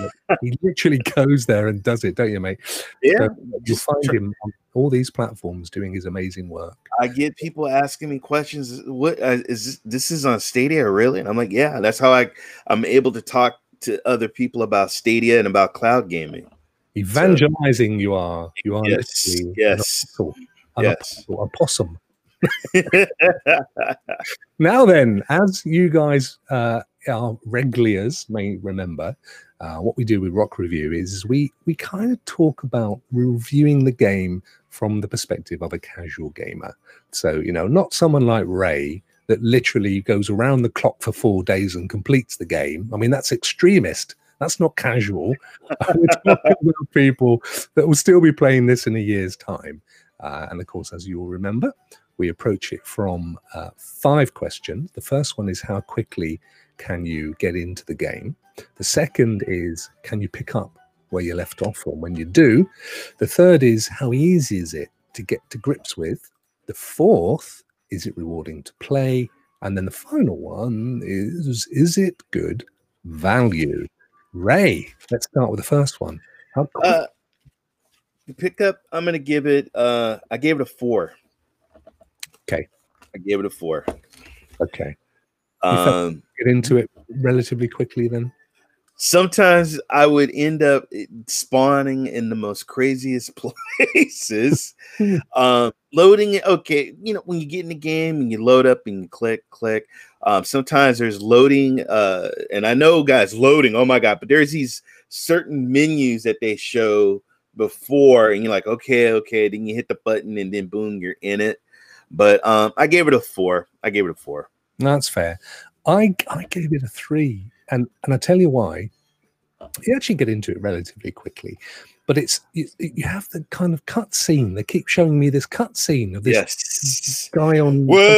he literally goes there and does it, don't you, mate? yeah. So you'll find him on all these platforms doing his amazing work. I get people asking me questions. What uh, is this, this? Is on Stadia really? And I'm like, yeah. That's how I I'm able to talk to other people about Stadia and about cloud gaming. Evangelizing, you are. You are Yes, literally an yes, apostle, an yes. apostle, a possum. Now then, as you guys, uh, our regulars may remember, uh, what we do with Rock Review is we we kind of talk about reviewing the game from the perspective of a casual gamer. So you know, not someone like Ray that literally goes around the clock for four days and completes the game. I mean, that's extremist. That's not casual. We're talking about people that will still be playing this in a year's time. Uh, and of course, as you all remember, we approach it from uh, five questions. The first one is how quickly can you get into the game? The second is can you pick up where you left off from when you do? The third is how easy is it to get to grips with? The fourth is it rewarding to play? And then the final one is is it good value? Ray, let's start with the first one. How uh, pickup, I'm gonna give it. Uh, I gave it a four. Okay. I gave it a four. okay, Um, get into it relatively quickly then. sometimes I would end up spawning in the most craziest places. Um, loading it, okay, you know, when you get in the game and you load up and you click, click. Um, sometimes there's loading, uh, and I know guys loading, oh my god, but there's these certain menus that they show before, and you're like, okay, okay, then you hit the button and then boom, you're in it. But um, I gave it a four. I gave it a four. That's fair. I I gave it a three, and and I tell you why. You actually get into it relatively quickly, but it's you, you have the kind of cut scene. They keep showing me this cut scene of this Yes. guy on. Welcome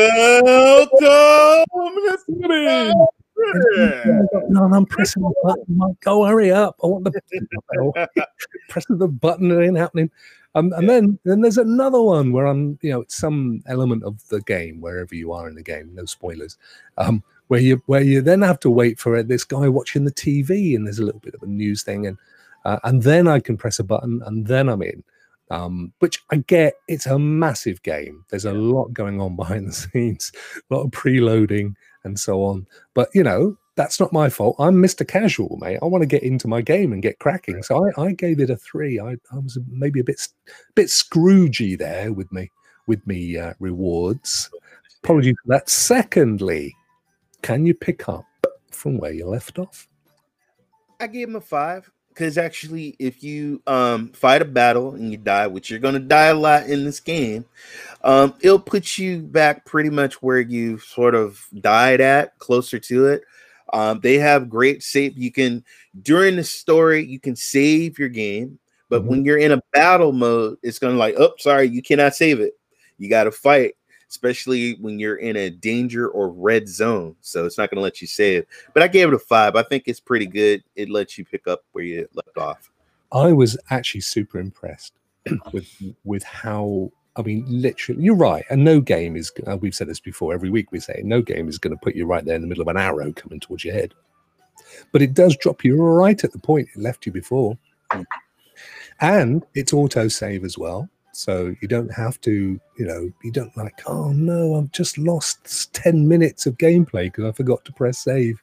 No, and I'm pressing the button. Like, Go, hurry up! I want the pressing the button and it ain't happening. Um, and then then there's another one where I'm, you know, it's some element of the game wherever you are in the game. No spoilers. Um, where you where you then have to wait for this guy watching the TV, and there's a little bit of a news thing, and uh, and then I can press a button, and then I'm in. Um, which I get. It's a massive game. There's a lot going on behind the scenes, a lot of preloading and so on. But you know, that's not my fault. I'm Mr. Casual, mate. I want to get into my game and get cracking. So I, I gave it a three. I, I was maybe a bit bit Scroogey there with me with me uh, rewards. Apologies for that. Secondly, can you pick up from where you left off? I gave him a five because actually, if you um, fight a battle and you die, which you're going to die a lot in this game, um, it'll put you back pretty much where you sort of died at, closer to it. Um, they have great save. You can during the story, you can save your game, but Mhm. when you're in a battle mode, it's going to like, oh, sorry, you cannot save it. You got to fight, especially when you're in a danger or red zone. So it's not going to let you save. But I gave it a five. I think it's pretty good. It lets you pick up where you left off. I was actually super impressed with with how I mean, literally, you're right. And no game is. Uh, we've said this before. Every week we say no game is going to put you right there in the middle of an arrow coming towards your head. But it does drop you right at the point it left you before, and it's auto save as well. So you don't have to, you know, you don't like, oh no, I've just lost ten minutes of gameplay because I forgot to press save.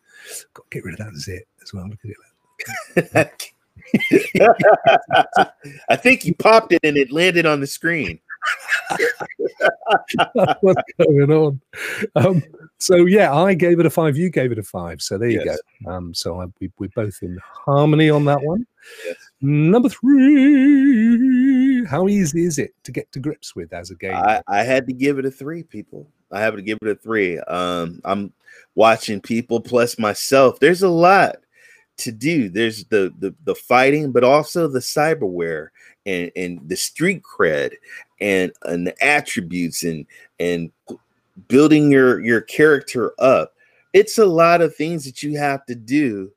Got to get rid of that zit as well. Look at it. I think you popped it and it landed on the screen. what's going on. Um, so yeah, I gave it a five. You gave it a five. So there you Yes. go. Um, so I, we, we're both in harmony on that one. Yes. Number three. How easy is it to get to grips with as a game? I, I had to give it a three, people. I have to give it a three. Um, I'm watching people plus myself. There's a lot to do. There's the the, the fighting, but also the cyberware and, and the street cred and and the attributes and and building your your character up. It's a lot of things that you have to do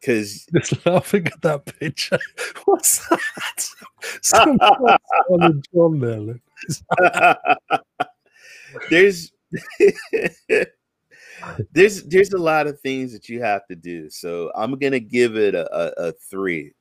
because Just laughing at that picture. What's that? On John there. There's there's there's a lot of things that you have to do. So I'm gonna give it a, a, a three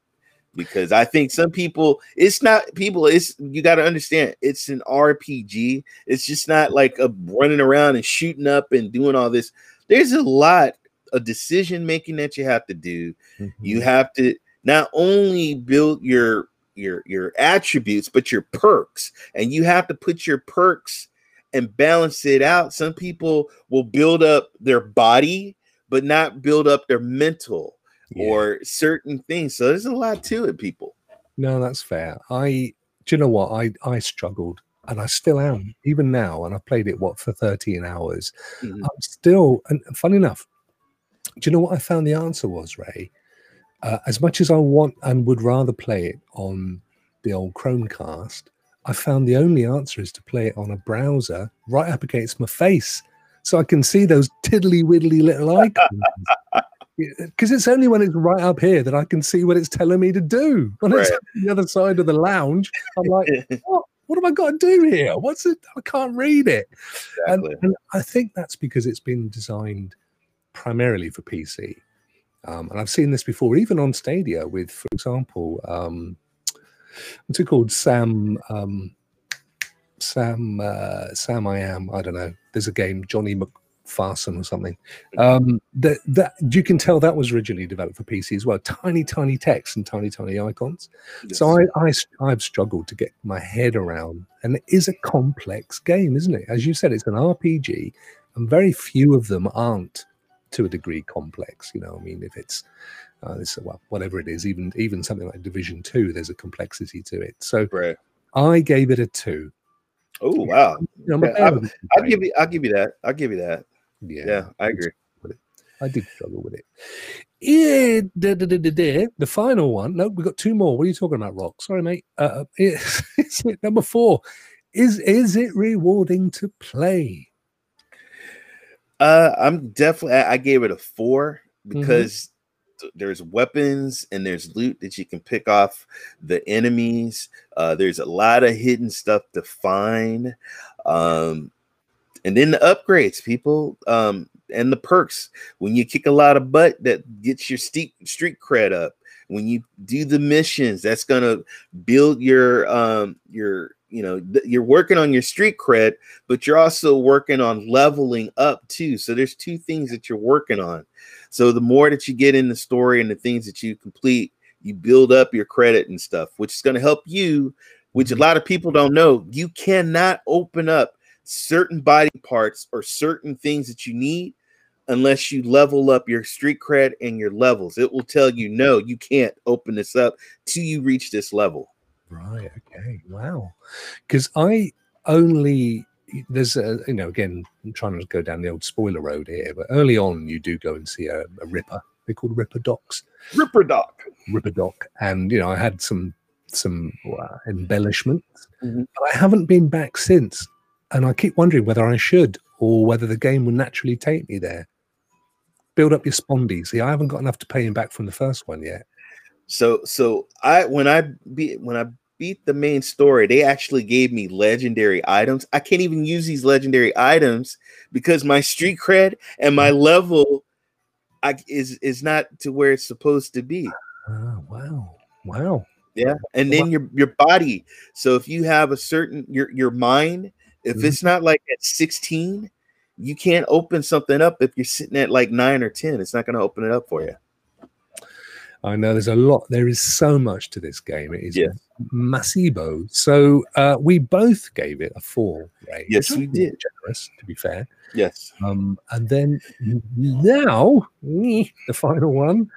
because I think some people it's not people, it's you gotta understand it's an RPG. It's just not like a running around and shooting up and doing all this. There's a lot of decision making that you have to do you mm-hmm. have to not only build your your your attributes but your perks and you have to put your perks and balance it out. Some people will build up their body, but not build up their mental Yeah. or certain things. So there's a lot to it, people. No, that's fair. I do you know what? I I struggled and I still am, even now, and I've played it what for 13 hours. Mhm. I'm still and funny enough, do you know what I found the answer was, Ray? Uh, as much as I want and would rather play it on the old Chromecast, I found the only answer is to play it on a browser right up against my face. So I can see those tiddly widdly little icons. Because it's only when it's right up here that I can see what it's telling me to do. When it's Right. on the other side of the lounge, I'm like, what? What have I got to do here? What's it? I can't read it. And, Exactly. and I think that's because it's been designed primarily for PC. Um, and I've seen this before, even on Stadia, with, for example, um, what's it called? Sam, um, Sam, uh, Sam. I am. I don't know. There's a game, Johnny McFarson or something. Um, that that you can tell that was originally developed for PC as well. Tiny, tiny text and tiny, tiny icons. So I, I I've struggled to get my head around, and it is a complex game, isn't it? As you said, it's an RPG, and very few of them aren't to a degree complex. You know, I mean, if it's uh, this, well, whatever it is, even even something like Division Two, there's a complexity to it. So right. I gave it a two. Oh wow. You know, I'm a Yeah, I'll- I'll give you I'll give you that. I'll give you that. Yeah, Yeah, I agree. I did struggle with it. Yeah, da, da, da. The final one. No, we got two more. What are you talking about, Rock? Sorry, mate. Uh, it's, it's number four. Is is it rewarding to play? Uh, I'm definitely. I I gave it a four Mm-hmm. because there's weapons and there's loot that you can pick off the enemies. Uh, there's a lot of hidden stuff to find, um, and then the upgrades, people, um, and the perks. When you kick a lot of butt, that gets your street street cred up. When you do the missions, that's gonna build your um your you know th- you're working on your street cred but you're also working on leveling up too. So there's two things that you're working on. So the more that you get in the story and the things that you complete, you build up your credit and stuff, which is going to help you, which a lot of people don't know. You cannot open up certain body parts or certain things that you need unless you level up your street cred and your levels. It will tell you, no, you can't open this up till you reach this level. Right. Okay. Wow. Because I only there's a you know again I'm trying to go down the old spoiler road here, but early on you do go and see a, a Ripper. They're called Ripper Docs. Ripper Doc. Ripper Doc, and you know I had some some uh, embellishments, Mhm. but I haven't been back since, and I keep wondering whether I should or whether the game will naturally take me there. Build up your spondy. See, I haven't got enough to pay him back from the first one yet. So so I when I beat when I beat the main story, they actually gave me legendary items. I can't even use these legendary items because my street cred and my mm-hmm. level I, is is not to where it's supposed to be. Oh wow, wow. Yeah, and then your your body. So if you have a certain your your mind, if Mhm. it's not like at sixteen, you can't open something up if you're sitting at like nine or ten. It's not going to open it up for you. I know there's a lot. There is so much to this game. It is Yeah. massivo. So uh, we both gave it a four. Right? Yes, we did. Generous, to be fair. Yes. Um, and then now the final one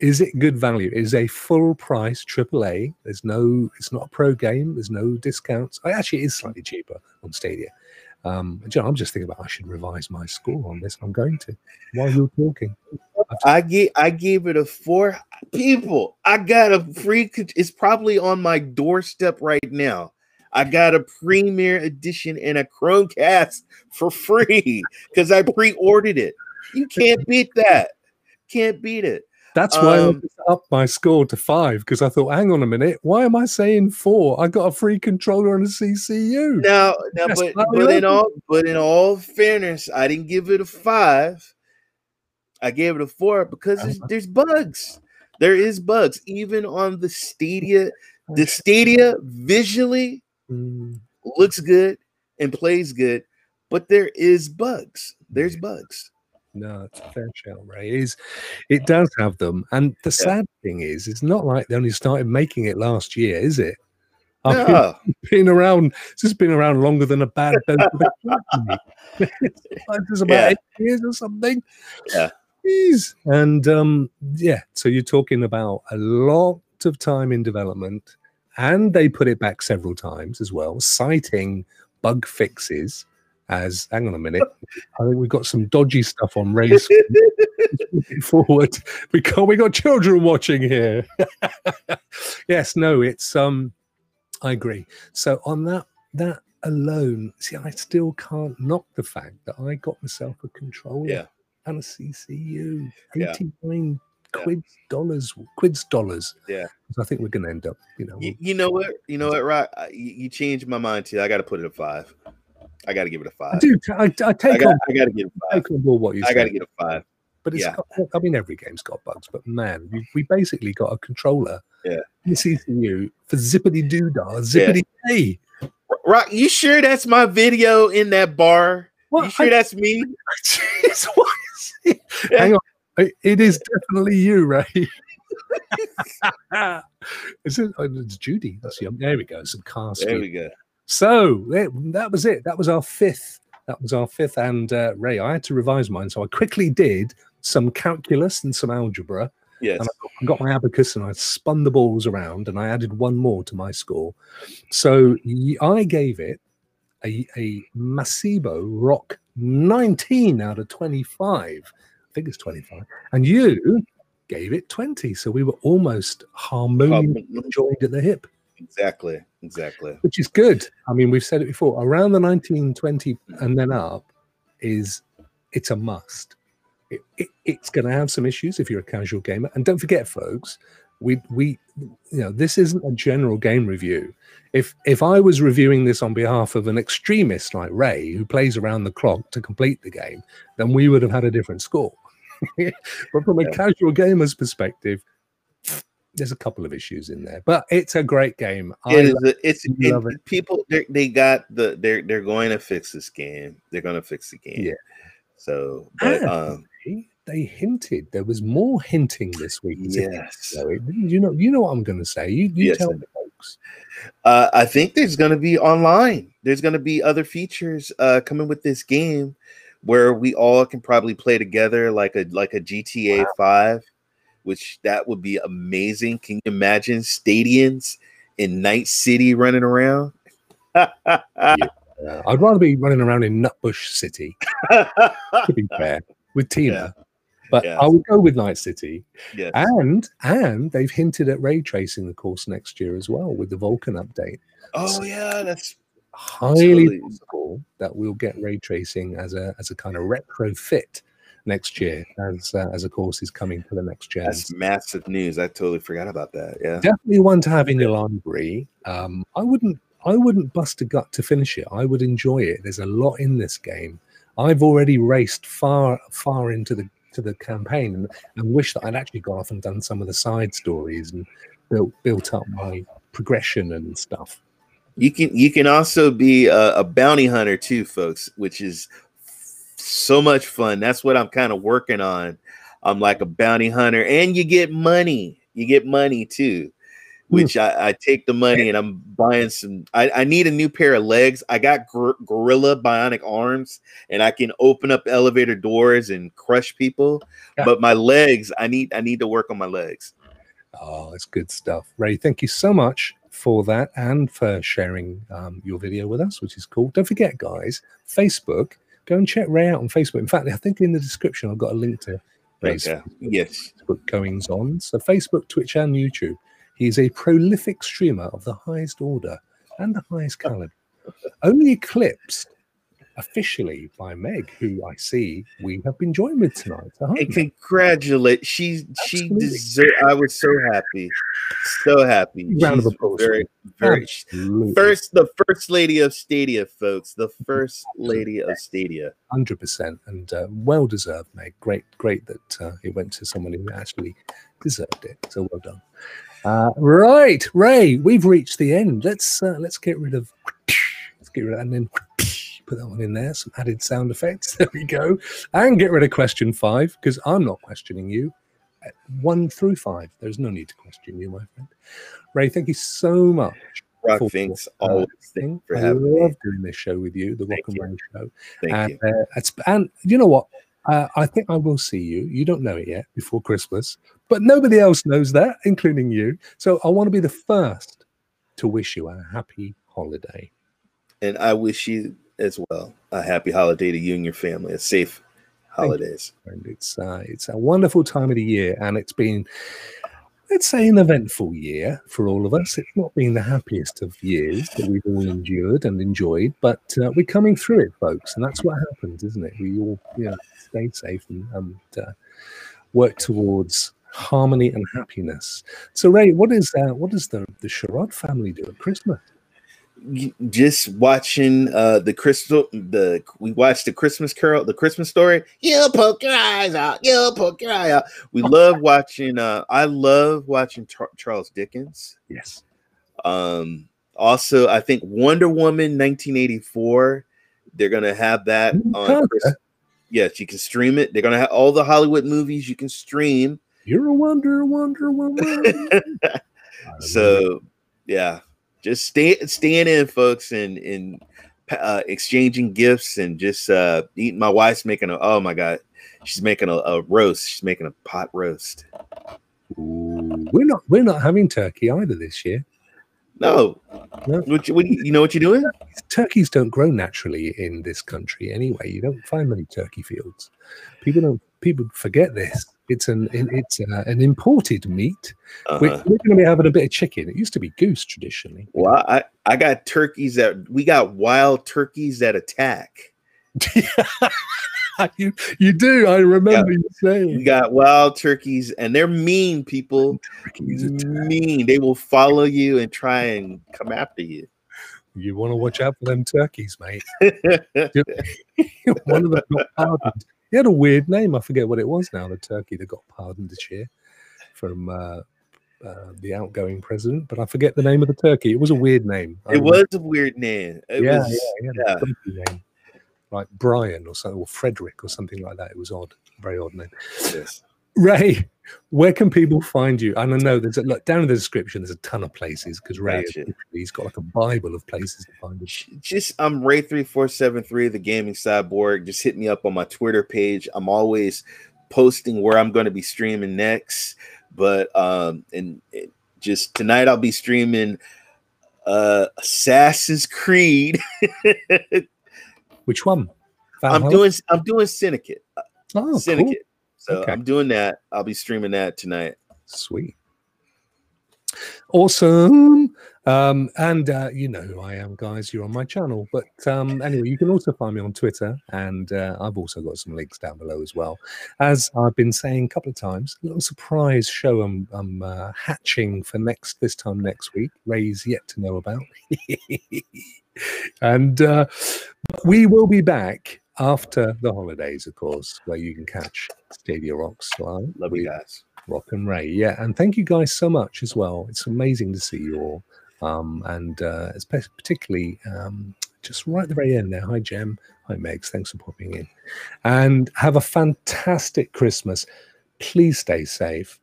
is it good value? It is a full price AAA. There's no, it's not a pro game. There's no discounts. I actually it is slightly cheaper on Stadia. Um, John, I'm just thinking about I should revise my score on this. I'm going to while you're talking. I gave I gave it a four. People, I got a free. It's probably on my doorstep right now. I got a premiere edition and a Chromecast for free because I pre-ordered it. You can't beat that. Can't beat it. That's why I Um, upped my score to five because I thought, hang on a minute, why am I saying four? I got a free controller and a CCU. Now, now, Yes, but but in all but in all fairness, I didn't give it a five. I gave it a four because there's, there's bugs. There is bugs even on the Stadia. The Stadia visually Mm, looks good and plays good, but there is bugs. There's bugs. No, it's a fair shout, Ray. It, is, it does have them. And the sad thing is, it's not like they only started making it last year, is it? I've been, No. been around. this has been around longer than a bad dose of. It's like it's about Yeah. eight years or something. Yeah. Jeez. And um, yeah, so you're talking about a lot of time in development, and they put it back several times as well, citing bug fixes. As hang on a minute, I think we've got some dodgy stuff on race forward. We got we got children watching here. yes, no, it's um I agree. So on that that alone, see, I still can't knock the fact that I got myself a controller Yeah. and a CCU. Yeah. 89 Yeah. quids dollars quids dollars. Yeah. So I think we're gonna end up, you know, You, you know what? You know what? I- You, you changed my mind too. I got to put it a five. I got to give it a five. I do I, I I take got. on I got to give it a five. take on board what you I got to say, get a five. but it's yeah. got, I mean every game's got bugs, but man, we, we basically got a controller Yeah. in CCU for zippity doo dah, zippity day. Rock, you sure that's my video in that bar? What? You sure I- that's me? Jeez, what is it? Hang on. I- It is definitely you, Ray. is it? Oh, it's Judy. That's you. There we go. Some car There we go. So there- that was it. That was our fifth. That was our fifth. And uh, Ray, I had to revise mine, so I quickly did some calculus and some algebra. Yes. And I got, my abacus and I spun the balls around and I added one more to my score. So I gave it a, a Masibo Rock 19 out of 25. I think it's 25. And you gave it 20. So we were almost harmoniously Um, joined at the hip, exactly. Exactly. which is good. I mean, we've said it before around the 1920 and then up is it's a must. It, it, it's going to have some issues if you're a casual gamer. And don't forget, folks, we we you know this isn't a general game review. If if I was reviewing this on behalf of an extremist like Ray who plays around the clock to complete the game, then we would have had a different score. but from a Yeah. casual gamer's perspective, there's a couple of issues in there. But it's a great game. I It is. A, it's love it- people. They they got the. They're they're going to fix this game. They're going to fix the game. Yeah. So, but um, they hinted there was more hinting this week. yes. So it- you know, you know what I'm going to say. You, you Yes, tell folks. Uh, I think there's going to be online. There's going to be other features uh, coming with this game, where we all can probably play together, like a like a GTA Five, which that would be amazing. Can you imagine stadiums in Night City running around? Uh, I'd rather be running around in Nutbush City, to be fair, with Tina. But Yeah. I would go with Night City, yes. and and they've hinted at ray tracing, the course, next year as well with the Vulkan update. Oh yeah, that's Highly Totally. possible that we'll get ray tracing as a as a kind of retrofit next year, as uh, as of course is coming to the next gen. that's massive news. I totally forgot about that. Yeah. definitely one to have in your library. Um, I wouldn't I wouldn't bust a gut to finish it. I would enjoy it. There's a lot in this game. I've already raced far far into the to the campaign and, and wish that I'd actually gone off and done some of the side stories and built built up my progression and stuff. You can you can also be a, a bounty hunter too, folks, which is so much fun. That's what I'm kind of working on. I'm like a bounty hunter, and you get money. You get money too, which I, I take the money and I'm buying some. I, I need a new pair of legs. I got gor- gorilla bionic arms, and I can open up elevator doors and crush people. Yeah. But my legs, I need I need to work on my legs. Oh, it's good stuff. Ray, thank you so much for that and for sharing um, your video with us, which is cool. Don't forget, guys, Facebook. Go and check Ray out on Facebook. In fact, I think in the description I've got a link to Ray's Okay. Yes. Facebook goings on. So Facebook, Twitch, and YouTube. He is a prolific streamer of the highest order and the highest caliber. Only eclipsed officially by Meg, who I see we have been joined with tonight. And congratulate she she deserved i was so happy so happy Round of She's applause. very very Absolutely. first the first lady of stadia folks the first lady of stadia hundred percent, and uh, well deserved, Meg. Great, great that uh, it went to someone who actually deserved it. So well done. Uh, right, Ray, we've reached the end. Let's uh, let's get rid of let's get rid of and then put that one in there. Some added sound effects. There we go, and get rid of question five because I'm not questioning you. At one through five, there's no need to question you, my friend. Ray, thank you so much Rock uh, always for I having love me. doing this show with you, the Rock Thank and Roll show. Thank and, you. Uh, and you know what? Uh, I think I will see you. You don't know it yet before Christmas, but nobody else knows that, including you. So I want to be the first to wish you a happy holiday. And I wish you as well a happy holiday to you and your family, a safe holidays. And it's uh, it's a wonderful time of the year, and it's been, let's say, an eventful year for all of us. It's not been the happiest of years that we've all endured and enjoyed, but uh, we're coming through it, folks, and that's what happens, isn't it? We all, you know, stay safe and, and uh, work towards harmony and happiness. So, Ray, what is uh, what does the the Sherrod family do at Christmas? Just watching uh the crystal the we watched the Christmas Carol, the Christmas story. You poke your eyes out, you poke your eye out. We love watching uh I love watching Char- Charles Dickens. Yes. Um also I think Wonder Woman 1984 they're gonna have that on yes you can stream it they're gonna have all the Hollywood movies you can stream You're a wonder, wonder, wonder. so yeah just stay staying in folks and and uh, exchanging gifts and just uh eating my wife's making a oh my god she's making a, a roast she's making a pot roast Ooh, we're not we're not having turkey either this year. no, No. What, you, what you you know what you're doing turkeys don't grow naturally in this country anyway. You don't find many turkey fields. People don't. People forget this. It's an it's uh, an imported meat. We're, uh-huh. we're going to be having a bit of chicken. It used to be goose traditionally. well i i got turkeys that we got wild turkeys that attack you you do. I remember you saying we got wild turkeys and they're mean people turkeys mean they will follow you and try and come after you You want to watch out for them turkeys, mate. One of them got pardoned. He had a weird name. I forget what it was now. The turkey that got pardoned this year from uh, uh, the outgoing president, but I forget the name of the turkey. It was a weird name. It was a weird name it yeah, was yeah, yeah, yeah. name. Like Brian or something, or Frederick or something like that. It was odd, very odd name. yes. Ray, where can people find you? And I know there's a look down in the description. There's a ton of places because Ray, Gotcha. literally- he's got like a bible of places to find you. just I'm Ray three four seven three the gaming cyborg. Just hit me up on my Twitter page. I'm always posting where I'm going to be streaming next. But um and it, just tonight I'll be streaming uh Assassin's Creed. Which one? I'm doing I'm doing Syndicate. oh, cool. So Okay. I'm doing that. I'll be streaming that tonight. Sweet. Awesome. Um, and uh, you know who I am, guys. You're on my channel. But um, anyway, you can also find me on Twitter. And uh, I've also got some links down below as well. As I've been saying a couple of times, a little surprise show I'm, I'm uh, hatching for next this time next week. Ray's yet to know about. and uh, we will be back after the holidays, of course, where you can catch Stadia Rocks live. Love you guys. Rock and Ray. Yeah, and thank you guys so much as well. It's amazing to see you all. Um, and uh, espe- particularly um, just right at the very end there. Hi, Jem. Hi, Megs. Thanks for popping in. And have a fantastic Christmas. Please stay safe.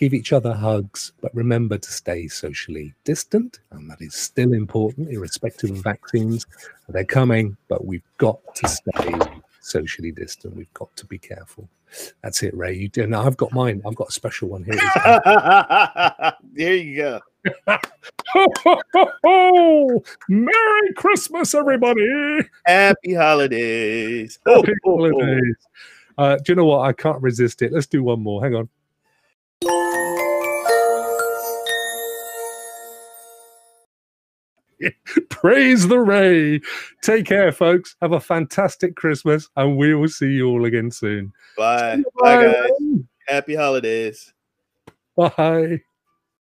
Give each other hugs, but remember to stay socially distant. And that is still important, irrespective of vaccines. They're coming, but we've got to stay socially distant. We've got to be careful. That's it, Ray. You do. Now I've got mine. I've got a special one here. there you go. Merry Christmas, everybody! Happy holidays. Happy holidays. Uh, do you know what? I can't resist it. Let's do one more. Hang on. Praise the Ray. Take care, folks. Have a fantastic Christmas, and we will see you all again soon. Bye. Bye, guys. Happy holidays. Bye.